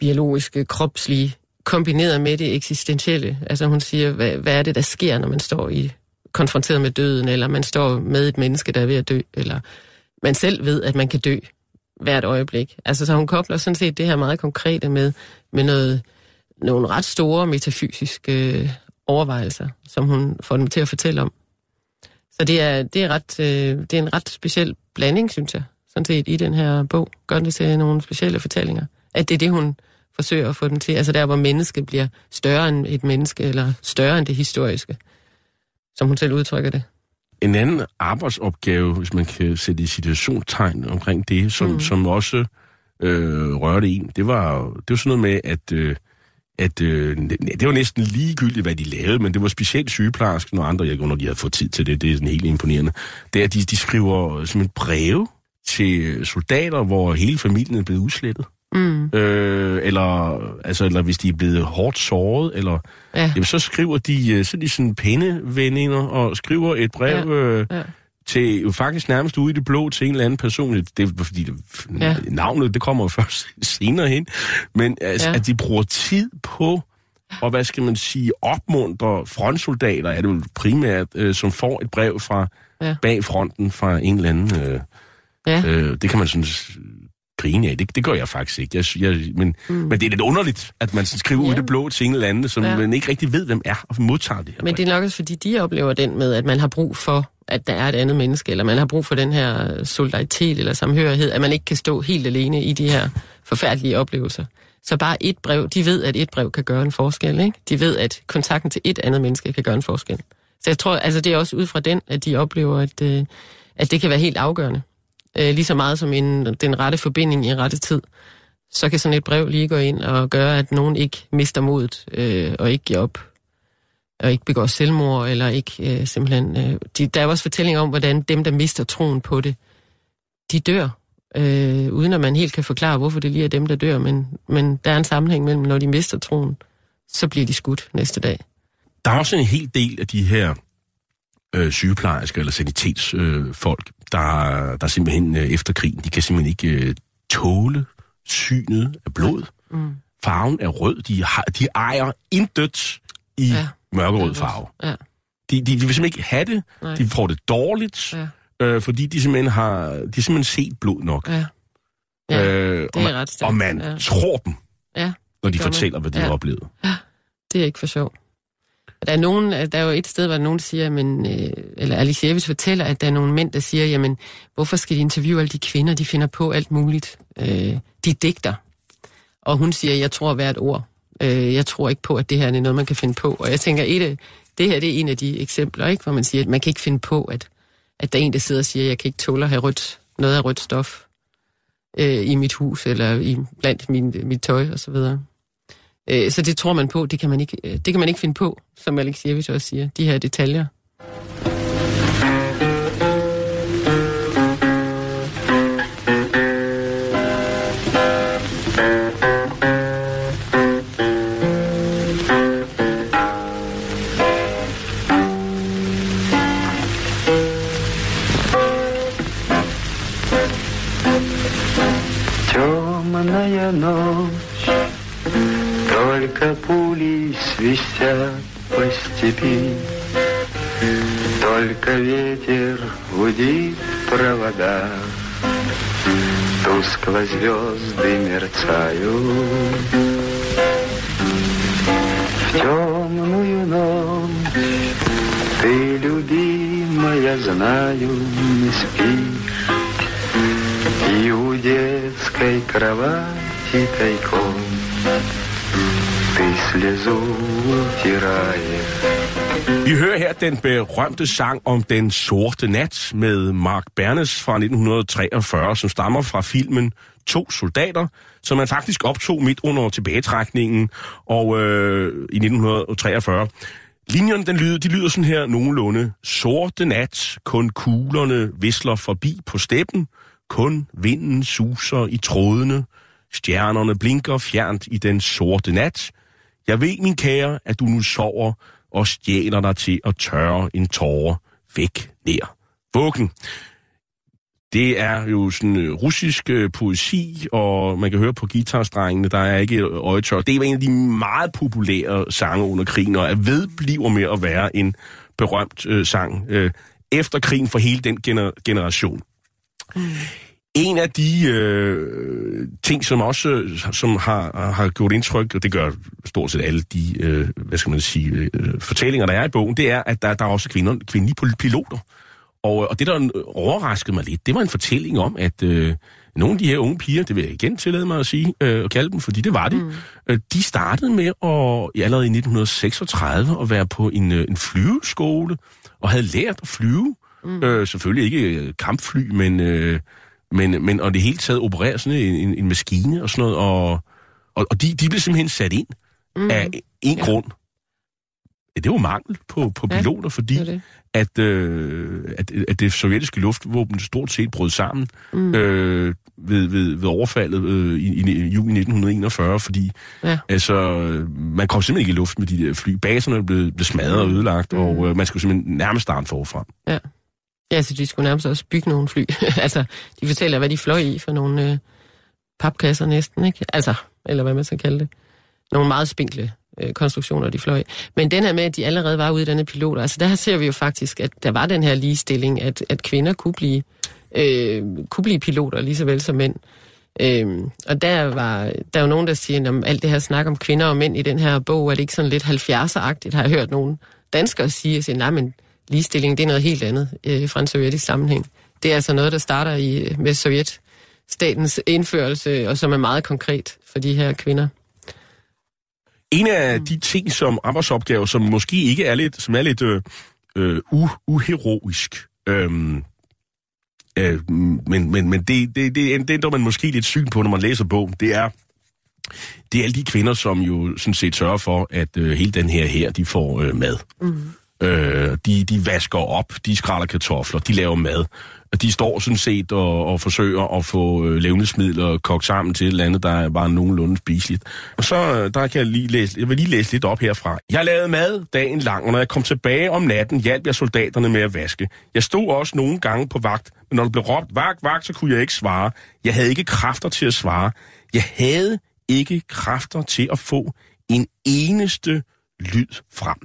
biologiske, kropslige, kombineret med det eksistentielle. Altså hun siger, hvad, hvad er det, der sker, når man står i konfronteret med døden, eller man står med et menneske, der er ved at dø, eller man selv ved, at man kan dø hvert øjeblik. Altså så hun kobler sådan set det her meget konkrete med, med noget, nogle ret store metafysiske øh, overvejelser, som hun får dem til at fortælle om. Så det er, det er, ret, øh, det er en ret speciel blanding, synes jeg, sådan set i den her bog. Gør det til nogle specielle fortællinger. At det er det, hun forsøger at få dem til. Altså der, hvor mennesket bliver større end et menneske, eller større end det historiske, som hun selv udtrykker det. En anden arbejdsopgave, hvis man kan sætte i situationstegn omkring det, som, Mm. som også øh, rørte en, det var, det var sådan noget med, at, øh, at øh, det var næsten ligegyldigt, hvad de lavede, men det var specielt sygeplejersken og andre, jeg når de havde fået tid til det, det er sådan helt imponerende, det er, at de, de skriver simpelthen breve til soldater, hvor hele familien er blevet udslettet. Mm. Øh, eller, altså, eller hvis de er blevet hårdt såret, eller, Ja. jamen, så skriver de, øh, så de sådan pæne veninder, og skriver et brev Ja, øh, ja. til, faktisk nærmest ude i det blå, til en eller anden person. Det er fordi, det, Ja. navnet, det kommer *laughs* først senere hen. Men altså, Ja. at de bruger tid på, og hvad skal man sige, opmuntre frontsoldater, er det jo primært, øh, som får et brev fra Ja. bag fronten fra en eller anden... Øh, Ja. Øh, det kan man sådan grine af. Det, det gør jeg faktisk ikke. Jeg, jeg, men, mm. men det er lidt underligt, at man sådan skriver ja. ud det blå til en eller anden, som ja. man ikke rigtig ved, hvem er, og modtager det her. Men det er nok også, fordi de oplever den med, at man har brug for, at der er et andet menneske, eller man har brug for den her solidaritet eller samhørighed, at man ikke kan stå helt alene i de her forfærdelige oplevelser. Så bare et brev, de ved, at et brev kan gøre en forskel, ikke? De ved, at kontakten til et andet menneske kan gøre en forskel. Så jeg tror, altså det er også ud fra den, at de oplever, at, øh, at det kan være helt afgørende. Øh, lige så meget som en, den rette forbinding i rette tid. Så kan sådan et brev lige gå ind og gøre, at nogen ikke mister modet øh, og ikke giver op og ikke begår selvmord, eller ikke øh, simpelthen... Øh, de, der er også fortællinger om, hvordan dem, der mister troen på det, de dør, øh, uden at man helt kan forklare, hvorfor det lige er dem, der dør, men, men der er en sammenhæng mellem, når de mister troen, så bliver de skudt næste dag. Der er også en hel del af de her øh, sygeplejersker eller sanitetsfolk, øh, folk, der, der simpelthen øh, efter krigen, de kan simpelthen ikke øh, tåle synet af blod. Mm. Farven er rød. De, har, de ejer intet i Ja. ja. mørkerød farve. Ja, De, de, de vil simpelthen ikke have det. Nej. De får det dårligt, ja, øh, fordi de simpelthen har de simpelthen set blod nok. ja. Ja, øh, det og er man, ret stærkt. og man Ja. tror dem, ja, når de gør man. fortæller, hvad de Ja. har oplevet. det er ikke for og Der er, nogen, øh, der er jo et sted, hvor nogen siger, men, øh, eller Alicievich fortæller, at der er nogle mænd, der siger, jamen, hvorfor skal de interviewe alle de kvinder, de finder på alt muligt. Øh, de digter. Og hun siger, jeg tror hvert ord. Øh, jeg tror ikke på, at det her er noget, man kan finde på. Og jeg tænker, et øh, det her det er en af de eksempler, ikke, hvor man siger, at man kan ikke finde på, at, at der er en, der sidder og siger, jeg kan ikke tåle at have rødt, noget af rødt stof øh, i mit hus, eller i, blandt min, mit tøj, og så videre. Øh, så det tror man på, det kan man ikke, øh, det kan man ikke finde på, som Alexievich også siger, de her detaljer. Свистят по степи, Только ветер гудит в проводах, Тускло звезды мерцают. В темную ночь ты, любимая, знаю, не спишь, И у детской кровати тайком Vi hører her den berømte sang om den sorte nat med Mark Bernes fra 1943, som stammer fra filmen To soldater, som man faktisk optog midt under tilbagetrækningen og øh, i 1943. Linjerne, den lyder, de lyder sådan her nogenlunde. Sorte nat, kun kuglerne visler forbi på steppen. Kun vinden suser i trådene. Stjernerne blinker fjernt i den sorte nat. Jeg ved, min kære, at du nu sover og stjæler dig til at tørre en tårer væk ned. Vuggen. Det er jo sådan øh, russisk øh, poesi, og man kan høre på guitarstrengene, der er ikke øh, øjetør. Det er en af de meget populære sange under krigen, og er vedbliver med at være en berømt øh, sang øh, efter krigen for hele den gener- generation. Mm. En af de øh, ting, som også øh, som har, har gjort indtryk, og det gør stort set alle de øh, hvad skal man sige, øh, fortællinger, der er i bogen, det er, at der, der er også kvinder, kvindelige pil- piloter. Og, og det, der overraskede mig lidt, det var en fortælling om, at øh, nogle af de her unge piger, det vil jeg igen tillade mig at sige, øh, og kalde dem, fordi det var de, mm. øh, de startede med at, allerede i 1936 at være på en, øh, en flyveskole, og havde lært at flyve. Mm. Øh, selvfølgelig ikke øh, kampfly, men, øh, men, men og det hele taget operere sådan en, en, en maskine og sådan noget, og, og, og de, de blev simpelthen sat ind mm. af en Ja. grund. Ja, det var mangel på, på Ja, piloter, fordi det det. at, øh, at, at det sovjetiske luftvåben stort set brød sammen mm. øh, ved, ved, ved overfaldet øh, i, i, i juni 1941, fordi Ja. altså, øh, man kom simpelthen ikke i luft med de der fly. Baserne blev, blev smadret og ødelagt, mm. og øh, man skulle simpelthen nærmest starte forfra. Ja. Ja, så de skulle nærmest også bygge nogle fly. *laughs* altså, de fortæller, hvad de fløj i for nogle øh, papkasser næsten, ikke? Altså, eller hvad man skal kalde det. Nogle meget spinkle øh, konstruktioner, de fløj. Men den her med, at de allerede var uddannede piloter, altså der ser vi jo faktisk, at der var den her ligestilling, at, at kvinder kunne blive, øh, kunne blive piloter lige så vel som mænd. Øhm, og der var der er jo nogen, der siger, at alt det her snak om kvinder og mænd i den her bog, er det ikke sådan lidt 70'er-agtigt, har jeg hørt nogen danskere sige, at sige, nej, men ligestilling, det er noget helt andet øh, fra en sovjetisk sammenhæng. Det er altså noget, der starter i, med sovjetstatens indførelse, og som er meget konkret for de her kvinder. En af de ting, som arbejdsopgaver, som måske ikke er lidt, som er lidt øh, øh, u, uheroisk, øhm, øh, men, men, men det, det, det, det ændrer man måske lidt syn på, når man læser bogen, det er, det er alle de kvinder, som jo sådan set sørger for, at øh, hele den her her, de får øh, mad. Mm. Øh, de, de vasker op, de skræller kartofler, de laver mad. Og de står sådan set og, og forsøger at få øh, levnedsmidler kogt sammen til et eller andet, der er bare nogenlunde spiseligt. Og så øh, der kan jeg lige læse, jeg vil lige læse lidt op herfra. Jeg lavede mad dagen lang, og når jeg kom tilbage om natten, hjalp jeg soldaterne med at vaske. Jeg stod også nogle gange på vagt, men når der blev råbt vagt, vagt, så kunne jeg ikke svare. Jeg havde ikke kræfter til at svare. Jeg havde ikke kræfter til at få en eneste lyd frem.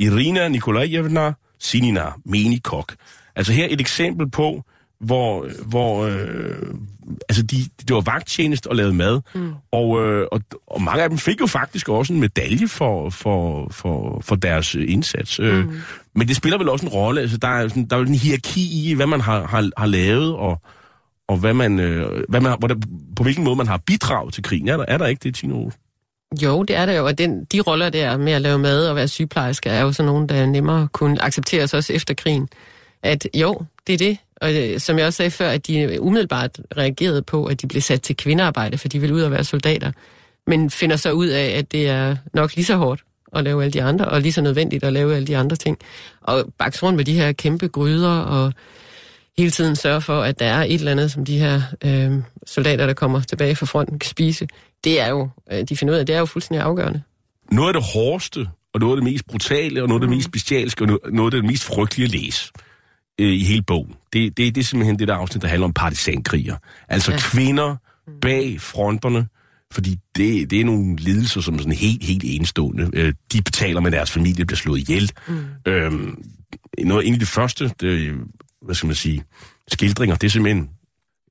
Irina Nikolajevna Sinina, menig kok. Altså her et eksempel på, hvor, hvor øh, altså de, det var vagttjenest og lavede mad, mm. og, øh, og, og mange af dem fik jo faktisk også en medalje for, for, for, for deres indsats. Øh, Mm. Men det spiller vel også en rolle, altså der er, sådan, der er en hierarki i, hvad man har, har, har lavet, og, og hvad man, øh, hvad man, hvordan, på hvilken måde man har bidraget til krigen. Er der, er der ikke det, Tino? Jo, det er der jo, og den, de roller der med at lave mad og være sygeplejerske, er jo sådan nogle, der nemmere kunne accepteres også efter krigen. At jo, det er det, og øh, som jeg også sagde før, at de umiddelbart reagerede på, at de blev sat til kvindearbejde, for de ville ud og være soldater, men finder så ud af, at det er nok lige så hårdt at lave alle de andre, og lige så nødvendigt at lave alle de andre ting. Og bakse rundt med de her kæmpe gryder, og hele tiden sørge for, at der er et eller andet, som de her øh, soldater, der kommer tilbage fra fronten, kan spise. Det er jo, øh, de finder ud af, det er jo fuldstændig afgørende. Noget af det hårdeste, og noget af det mest brutale, og noget af det mest bestialske, og no- noget af det mest frygtelige at læse øh, i hele bogen, det, det, det er simpelthen det der afsnit, der handler om partisankriger. Altså ja. Kvinder bag fronterne, fordi det, det er nogle lidelser, som er sådan helt, helt enestående. Øh, de betaler med deres familie, bliver slået ihjel. Mm. Øhm, noget, en af de første, det, hvad skal man sige, skildringer, det er simpelthen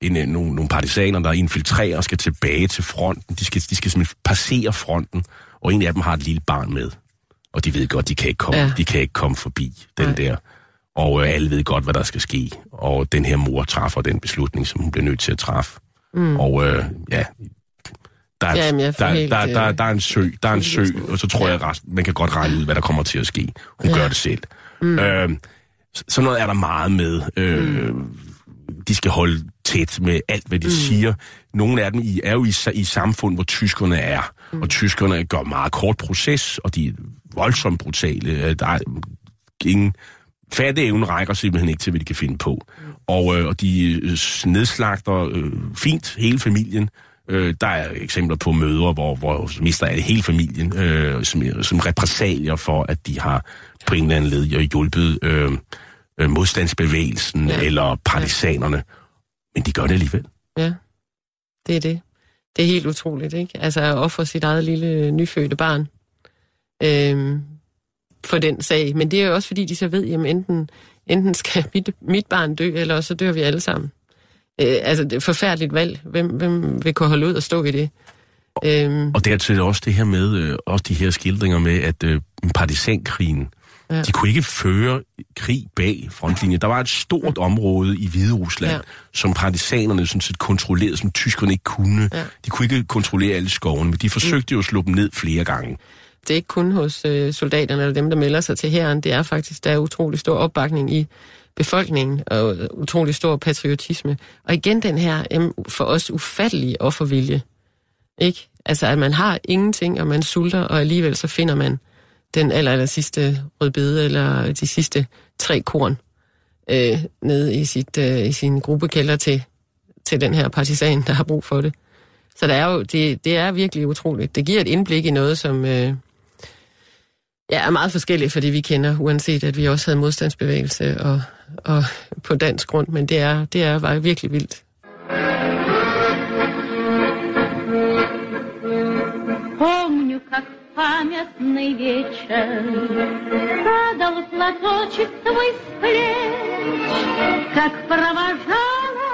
en, en, nogle, nogle partisaner, der infiltrerer og skal tilbage til fronten. De skal, de skal simpelthen passere fronten, og en af dem har et lille barn med. Og de ved godt, de kan ikke komme, ja. Ja. de kan ikke komme forbi den Nej. der. Og øh, alle ved godt, hvad der skal ske. Og den her mor træffer den beslutning, som hun bliver nødt til at træffe. Mm. Og øh, ja, der er, Jamen, får der, helt, der, der, øh, der er en sø, der er en sø, og så tror jeg, at man kan godt regne ud, hvad der kommer til at ske. Hun Ja. gør det selv. Mm. Øh, så- sådan noget er der meget med. Øh, mm. De skal holde tæt med alt, hvad de mm. siger. Nogle af dem i, er jo i, i samfund, hvor tyskerne er. mm. og tyskerne gør meget kort proces, og de er voldsomt brutale. Øh, Der er ingen fatteevnen rækker simpelthen ikke til, hvad de kan finde på. Og, øh, og de øh, nedslagter øh, fint hele familien. Øh, der er eksempler på mødre, hvor, hvor mister alle hele familien, øh, som, som repræsalier for, at de har på en eller anden led hjulpet øh, øh, modstandsbevægelsen Ja. eller partisanerne. Men de gør det alligevel. Ja, det er det. Det er helt utroligt, ikke? Altså at ofre sit eget lille nyfødte barn øhm, for den sag. Men det er jo også fordi, de så ved, jamen enten, enten skal mit, mit barn dø, eller så dør vi alle sammen. Øh, altså det er et forfærdeligt valg. Hvem, hvem vil kunne holde ud og stå i det? Øhm, Og dertil også det her med, øh, også de her skildringer med, at øh, partisankrigen, Ja. de kunne ikke føre krig bag frontlinjen. Der var et stort område i Hvide Rusland, Ja. som partisanerne sådan set kontrollerede, som tyskerne ikke kunne. Ja. De kunne ikke kontrollere alle skovene, men de forsøgte jo at slå dem ned flere gange. det er ikke kun hos øh, soldaterne eller dem, der melder sig til hæren. Det er faktisk, der er utrolig stor opbakning i befolkningen og utrolig stor patriotisme. Og igen den her for os ufattelige offervilje. Ikke? Altså, at man har ingenting, og man sulter, og alligevel så finder man den aller, aller sidste rødbede, eller de sidste tre korn, øh, nede i, sit, øh, i sin gruppekælder til, til den her partisan, der har brug for det. Så der er jo, det, det er virkelig utroligt. Det giver et indblik i noget, som øh, ja, er meget forskelligt fra det, vi kender, uanset at vi også havde modstandsbevægelse og, og på dansk grund. Men det er, det er bare virkelig vildt. Памятный вечер Падал платочек твой с плеч, Как провожала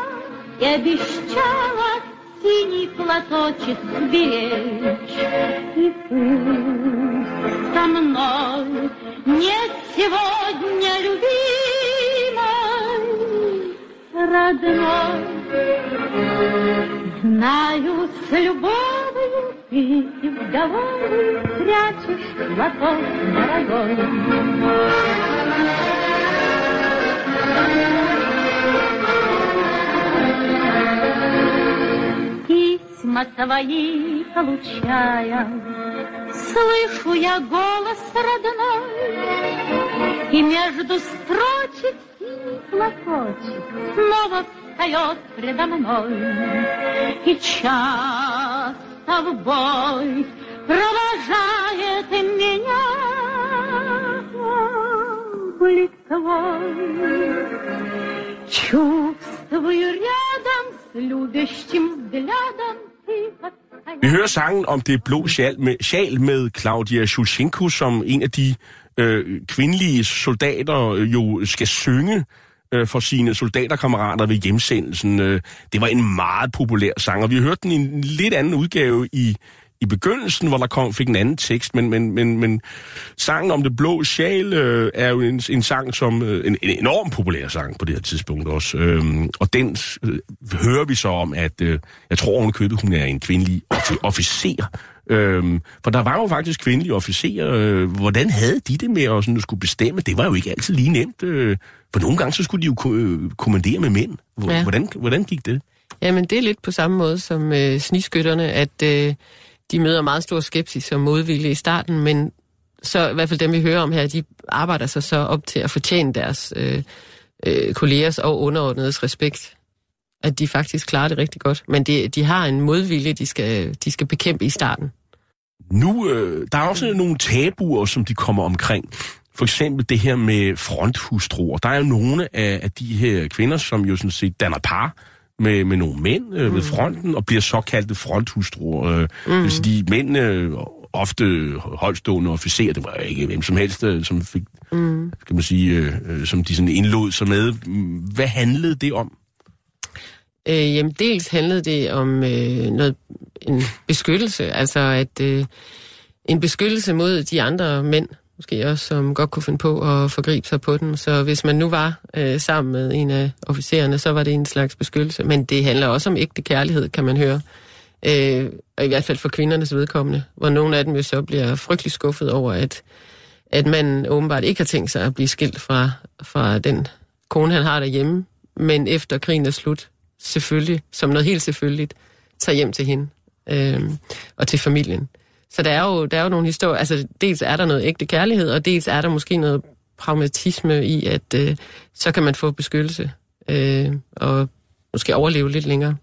и обещала Синий платочек беречь. И пусть со мной нет сегодня любимой, Родной, Знаю, с любовью ты в голову прячешь платок дорогой. Письма твои получая, слышу я голос родной, и между строчек синий платочек снова встает предо мной. И часто в бой провожает меня блик твой. Чувствую рядом с любящим взглядом ты подстоял. Vi hører sangen om det blå sjal med, sjal med Claudia Shulchenko, som en af de øh, kvindelige soldater øh, jo skal synge øh, for sine soldaterkammerater ved hjemsendelsen. Øh, det var en meget populær sang, og vi hørte den i en lidt anden udgave i, i begyndelsen, hvor der kom, fik en anden tekst, men, men, men, men sangen om det blå sjal øh, er jo en, en sang, som øh, en, en enorm populær sang på det her tidspunkt også. Øhm, og den øh, hører vi så om, at øh, jeg tror hun købet, hun er en kvindelig officer. Øhm, for der var jo faktisk kvindelige officerer. Øh, hvordan havde de det med at, sådan, at skulle bestemme? Det var jo ikke altid lige nemt. Øh, for nogle gange så skulle de jo ko- øh, kommandere med mænd. Hvor- Ja. Hvordan, hvordan gik det? Jamen, det er lidt på samme måde som øh, sniskytterne, at øh, de møder meget stor skepsis og modvilje i starten, men så i hvert fald dem, vi hører om her, de arbejder sig så op til at fortjene deres øh, øh, kollegers og underordnedes respekt. At de faktisk klarer det rigtig godt. Men de, de har en modvilje, de skal, de skal bekæmpe i starten. Nu, øh, der er også nogle tabuer, som de kommer omkring. For eksempel det her med fronthustruer. Der er jo nogle af, af de her kvinder, som jo sådan set danner par med, med nogle mænd øh, ved fronten, og bliver såkaldte fronthustruer. Øh, mm. Det vil sige, de mænd øh, ofte holdstående officerer, det var ikke hvem som helst, øh, som fik, mm. kan man sige, øh, øh, som de sådan indlod sig med. Hvad handlede det om? Øh, jamen, dels handlede det om øh, noget, en beskyttelse, altså at øh, en beskyttelse mod de andre mænd, måske også, som godt kunne finde på at forgribe sig på den. Så hvis man nu var øh, sammen med en af officererne, så var det en slags beskyttelse. Men det handler også om ægte kærlighed, kan man høre. Øh, og i hvert fald for kvindernes vedkommende, hvor nogle af dem jo så bliver frygtelig skuffet over, at, at man åbenbart ikke har tænkt sig at blive skilt fra, fra den kone, han har derhjemme, men efter krigen er slut, selvfølgelig, som noget helt selvfølgeligt, tager hjem til hende øh, og til familien. Så der er, jo, der er jo nogle historier, altså dels er der noget ægte kærlighed, og dels er der måske noget pragmatisme i, at øh, så kan man få beskyttelse øh, og måske overleve lidt længere.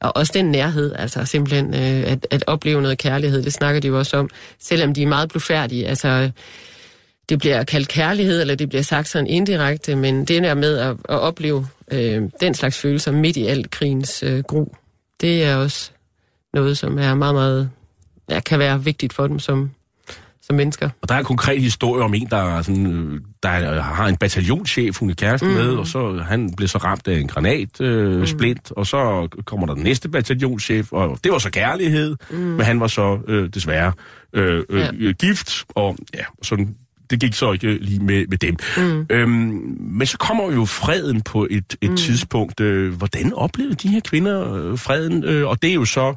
Og også den nærhed, altså simpelthen øh, at, at opleve noget kærlighed, det snakker de jo også om, selvom de er meget blufærdige. Altså, det bliver kaldt kærlighed, eller det bliver sagt sådan indirekte, men det der med at, at opleve øh, den slags følelser midt i alt krigens øh, gru, det er også noget, som er meget, meget, ja, kan være vigtigt for dem som, som mennesker. Og der er en konkret historie om en, der, er sådan, øh, der har en bataljonschef, hun er kæreste mm. med, og så han blev så ramt af en granat øh, mm. splint, og så kommer der den næste bataljonschef, og det var så kærlighed, mm. men han var så øh, desværre øh, øh, ja. gift, og ja, sådan det gik så ikke lige med, med dem. Mm. Øhm, men så kommer jo freden på et, et mm. tidspunkt. Øh, hvordan oplevede de her kvinder øh, freden? Øh, og det er jo så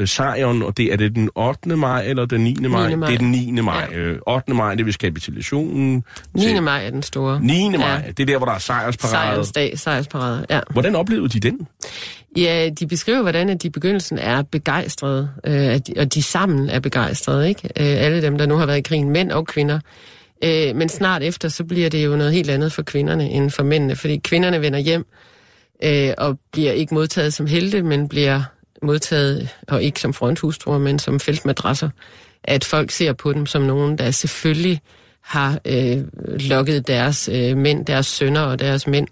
øh, sejren, og det er det den 8. maj eller den 9. maj? 9. maj. Det er den 9. maj. Ja. Øh, 8. maj, det er vist kapitulationen. 9. til- maj er den store. 9. maj, Ja. det er der, hvor der er sejrsparade. Sejrsdag, sejrsparade, ja. Hvordan oplevede de den? Ja, de beskriver, hvordan at de i begyndelsen er begejstrede, øh, og de sammen er begejstrede, ikke? Øh, alle dem, der nu har været i krigen, mænd og kvinder. Øh, men snart efter, så bliver det jo noget helt andet for kvinderne end for mændene, fordi kvinderne vender hjem øh, og bliver ikke modtaget som helte, men bliver modtaget, og ikke som fronthustruer, men som feltmadrasser. At folk ser på dem som nogen, der selvfølgelig har øh, lokket deres øh, mænd, deres sønner og deres mænd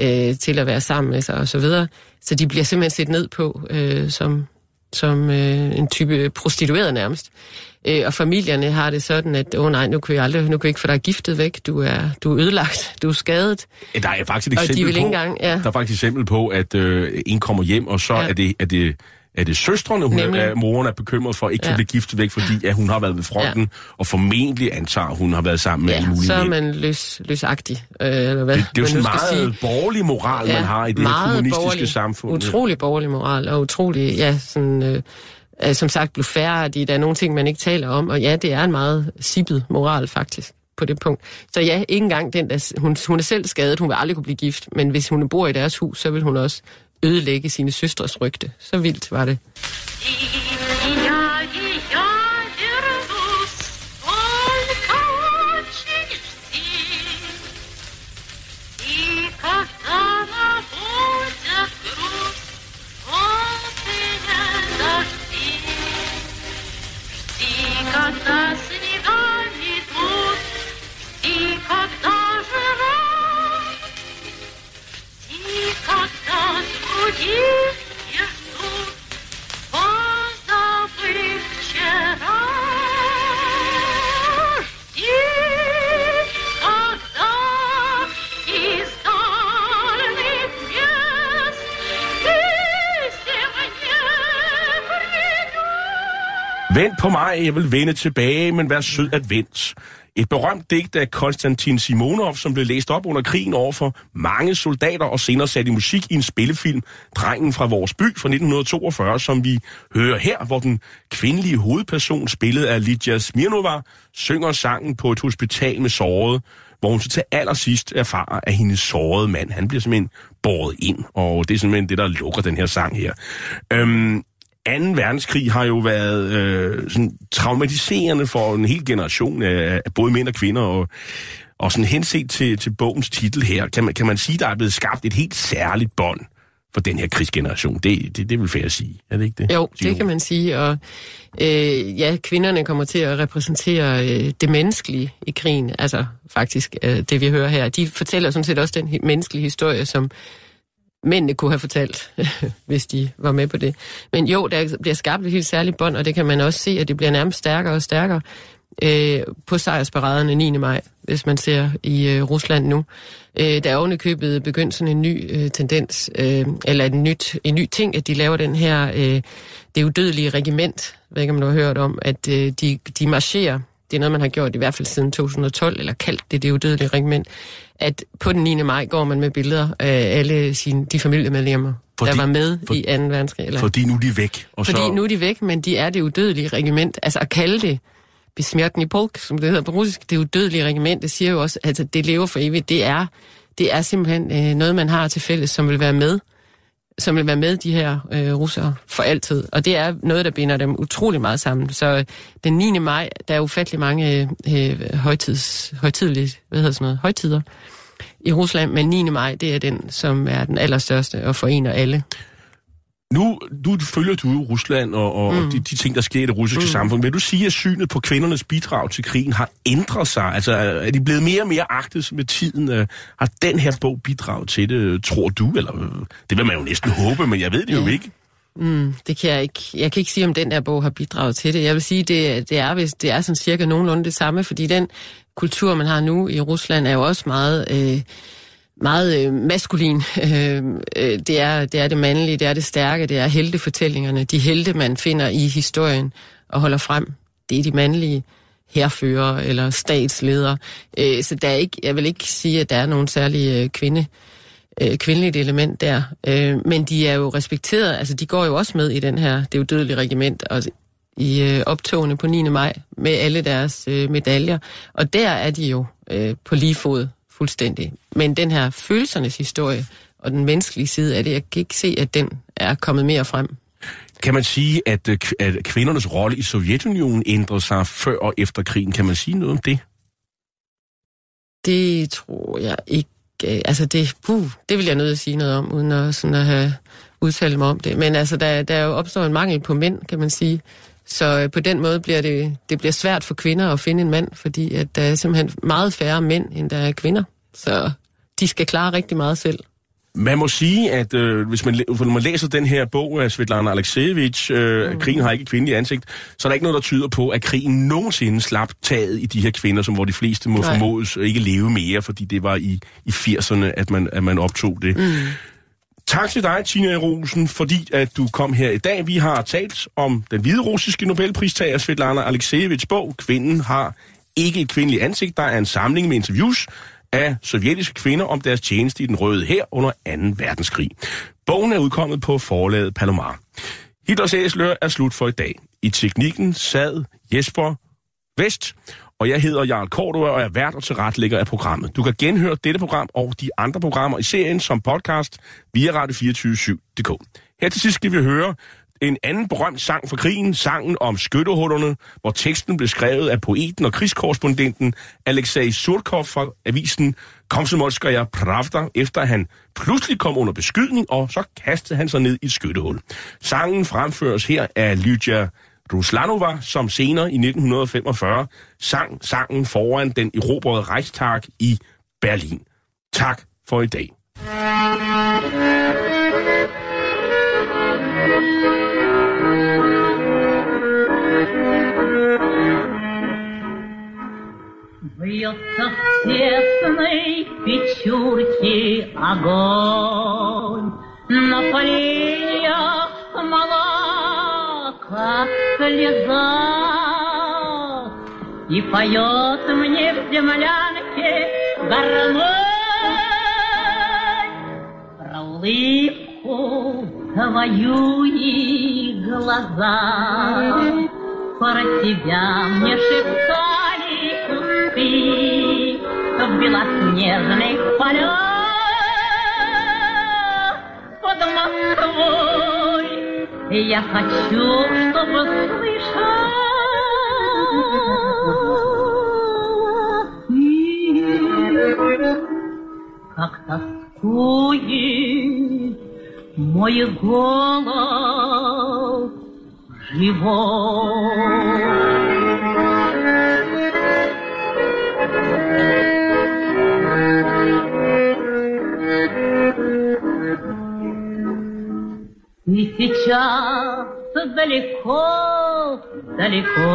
øh, til at være sammen med sig og så videre. Så de bliver simpelthen set ned på øh, som, som øh, en type prostitueret nærmest. Øh, og familierne har det sådan, at åh oh, nej, nu kan vi aldrig, nu kan ikke få dig giftet væk, du er, du er ødelagt, du er skadet. Der er faktisk et Og de eksempel vil på, engang, ja. der er faktisk et eksempel på, at øh, en kommer hjem, og så Ja. er, det, er, det, er det søstrene, hun Nemlig. er, moren er bekymret for, ikke kan Ja. blive giftet væk, fordi at hun har været ved fronten, og formentlig antager, hun har været sammen med Ja, mulige så er man løs, løsagtig, øh, eller hvad Det, det er jo sådan meget sige. borgerlig moral, man har i det her kommunistiske borgerlig, samfund. Utrolig borgerlig moral, og utrolig, ja, sådan, øh, øh, som sagt, blufærdig. Der er nogle ting, man ikke taler om, og ja, det er en meget sippet moral, faktisk, på det punkt. Så ja, ikke engang den, der, hun, hun er selv skadet, hun vil aldrig kunne blive gift, men hvis hun bor i deres hus, så vil hun også ødelægge sine søstres rygte. Så vildt var det. Vent på mig, jeg vil vende tilbage, men vær sød at vent. Et berømt digt af Konstantin Simonov, som blev læst op under krigen over for mange soldater og senere sat i musik i en spillefilm, Drengen fra vores by fra 1942, som vi hører her, hvor den kvindelige hovedperson, spillet af Lidia Smirnova, synger sangen på et hospital med såret, hvor hun så til allersidst erfarer, at hendes sårede mand, han bliver simpelthen båret ind, og det er simpelthen det, der lukker den her sang her. Øhm, 2. verdenskrig har jo været øh, sådan traumatiserende for en hel generation af, af både mænd og kvinder, og, og sådan henset til, til bogens titel her, kan man, kan man sige, der er blevet skabt et helt særligt bånd for den her krigsgeneration. Det, det, det vil fair at sige, er det ikke det? Jo, det kan man sige, og øh, ja, kvinderne kommer til at repræsentere øh, det menneskelige i krigen, altså faktisk øh, det vi hører her. De fortæller sådan set også den menneskelige historie, som mændene kunne have fortalt, *laughs* hvis de var med på det. Men jo, der bliver skabt et helt særligt bånd, og det kan man også se, at det bliver nærmest stærkere og stærkere øh, på sejrsparaderne 9. maj, hvis man ser i øh, Rusland nu. Øh, der er ovenikøbet begyndt sådan en ny øh, tendens, øh, eller en, nyt, en ny ting, at de laver den her, øh, det udødelige regiment, jeg ved ikke om du har hørt om, at øh, de, de marcherer, det er noget, man har gjort i hvert fald siden 2012, eller kaldt det det udødelige regiment, at på den 9. maj går man med billeder af alle sine, de familiemedlemmer, Fordi- der var med for- i 2. verdenskrig. Eller, Fordi nu er de væk. Og fordi så, nu er de væk, men de er det udødelige regiment. Altså at kalde det besmertni polk, som det hedder på russisk, det udødelige regiment, det siger jo også, at altså, det lever for evigt. Det er, det er simpelthen øh, noget, man har til fælles, som vil være med, som vil være med, de her øh, russere, for altid. Og det er noget, der binder dem utrolig meget sammen. Så øh, den 9. maj, der er ufattelig mange øh, øh, højtids, højtidlige, hvad hedder sådan noget, højtider i Rusland, men 9. maj, det er den, som er den allerstørste og forener alle. Nu, nu følger du jo Rusland og, og, mm. de, de ting, der sker i det russiske mm. samfund. Vil du sige, at synet på kvindernes bidrag til krigen har ændret sig? Altså, er de blevet mere og mere agtet med tiden? Øh, Har den her bog bidraget til det, tror du? Eller, øh, det vil man jo næsten håbe, men jeg ved det jo ikke. Mm, det kan jeg ikke. Jeg kan ikke sige, om den der bog har bidraget til det. Jeg vil sige, det, det er hvis det er sådan cirka nogenlunde det samme, fordi den kultur, man har nu i Rusland, er jo også meget... Øh, meget øh, maskulin. *laughs* Øh, øh, det, er, det er det mandlige, det er det stærke, det er heltefortællingerne. De helte, man finder i historien og holder frem, det er de mandlige herfører eller statsledere. Øh, så der er ikke, jeg vil ikke sige, at der er nogen særlig øh, kvinde, øh, kvindeligt element der. Øh, men de er jo respekteret, altså de går jo også med i den her, det er jo dødelige regiment, og i øh, optogene på 9. maj med alle deres øh, medaljer. Og der er de jo øh, på lige fod fuldstændig. Men den her følelsernes historie og den menneskelige side af det, jeg kan ikke se, at den er kommet mere frem. Kan man sige, at, øh, at kvindernes rolle i Sovjetunionen ændrede sig før og efter krigen? Kan man sige noget om det? Det tror jeg ikke. øh, Altså det, puh, det vil jeg nødt til at sige noget om, uden at, sådan at have udtalt mig om det. Men altså, der, der er jo opstår en mangel på mænd, kan man sige. Så øh, på den måde bliver det, det bliver svært for kvinder at finde en mand, fordi at der er simpelthen meget færre mænd, end der er kvinder. Så de skal klare rigtig meget selv. Man må sige, at øh, hvis man, når man læser den her bog af Svetlana Alexievich, øh, mm. Krigen har ikke et kvindeligt ansigt, så er der ikke noget, der tyder på, at krigen nogensinde slap taget i de her kvinder, som hvor de fleste må Nej. formodes ikke leve mere, fordi det var i, i 80'erne, at man, at man optog det. Mm. Tak til dig, Tina e. Rosen, fordi at du kom her i dag. Vi har talt om den hvide russiske Nobelpristager Svetlana Alexievich bog. Kvinden har ikke et kvindeligt ansigt. Der er en samling med interviews af sovjetiske kvinder om deres tjeneste i den røde her under 2. verdenskrig. Bogen er udkommet på forlaget Palomar. Hitlers æslør er slut for i dag. I teknikken sad Jesper Vest, og jeg hedder Jarl Kordua, og er vært og tilretlægger af programmet. Du kan genhøre dette program og de andre programmer i serien som podcast via radio247.dk. Her til sidst skal vi høre en anden berømt sang fra krigen, sangen om skyttehullerne, hvor teksten blev skrevet af poeten og krigskorrespondenten Alexei Surkov fra avisen Komsomolskaya Pravda, efter han pludselig kom under beskydning, og så kastede han sig ned i et skyttehul. Sangen fremføres her af Lydia Ruslanova, som senere i 1945 sang sangen foran den erobrede Reichstag i Berlin. Tak for i dag. Бьется в тесной печурке огонь, На поленьях мала, как слеза. И поет мне в землянке гармонь Про улыбку твою и глаза. Про тебя мне шептали кусты В белоснежных полях под Москвой. Я хочу, чтобы слышал. Как тоскует мой голос И сейчас далеко, далеко.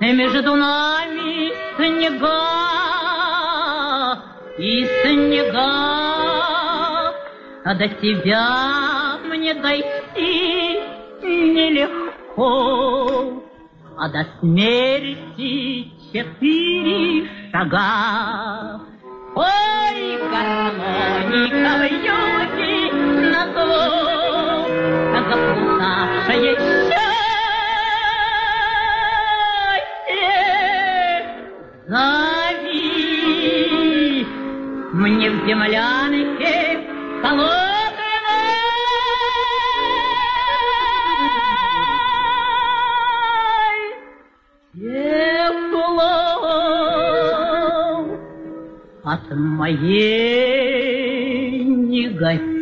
Между нами снега и снега. А до тебя мне дойти нелегко, а до смерти четыре шага. Ой, гармоника в юге на зло, а заплутавшее мне в землянке холод. от моей негативной.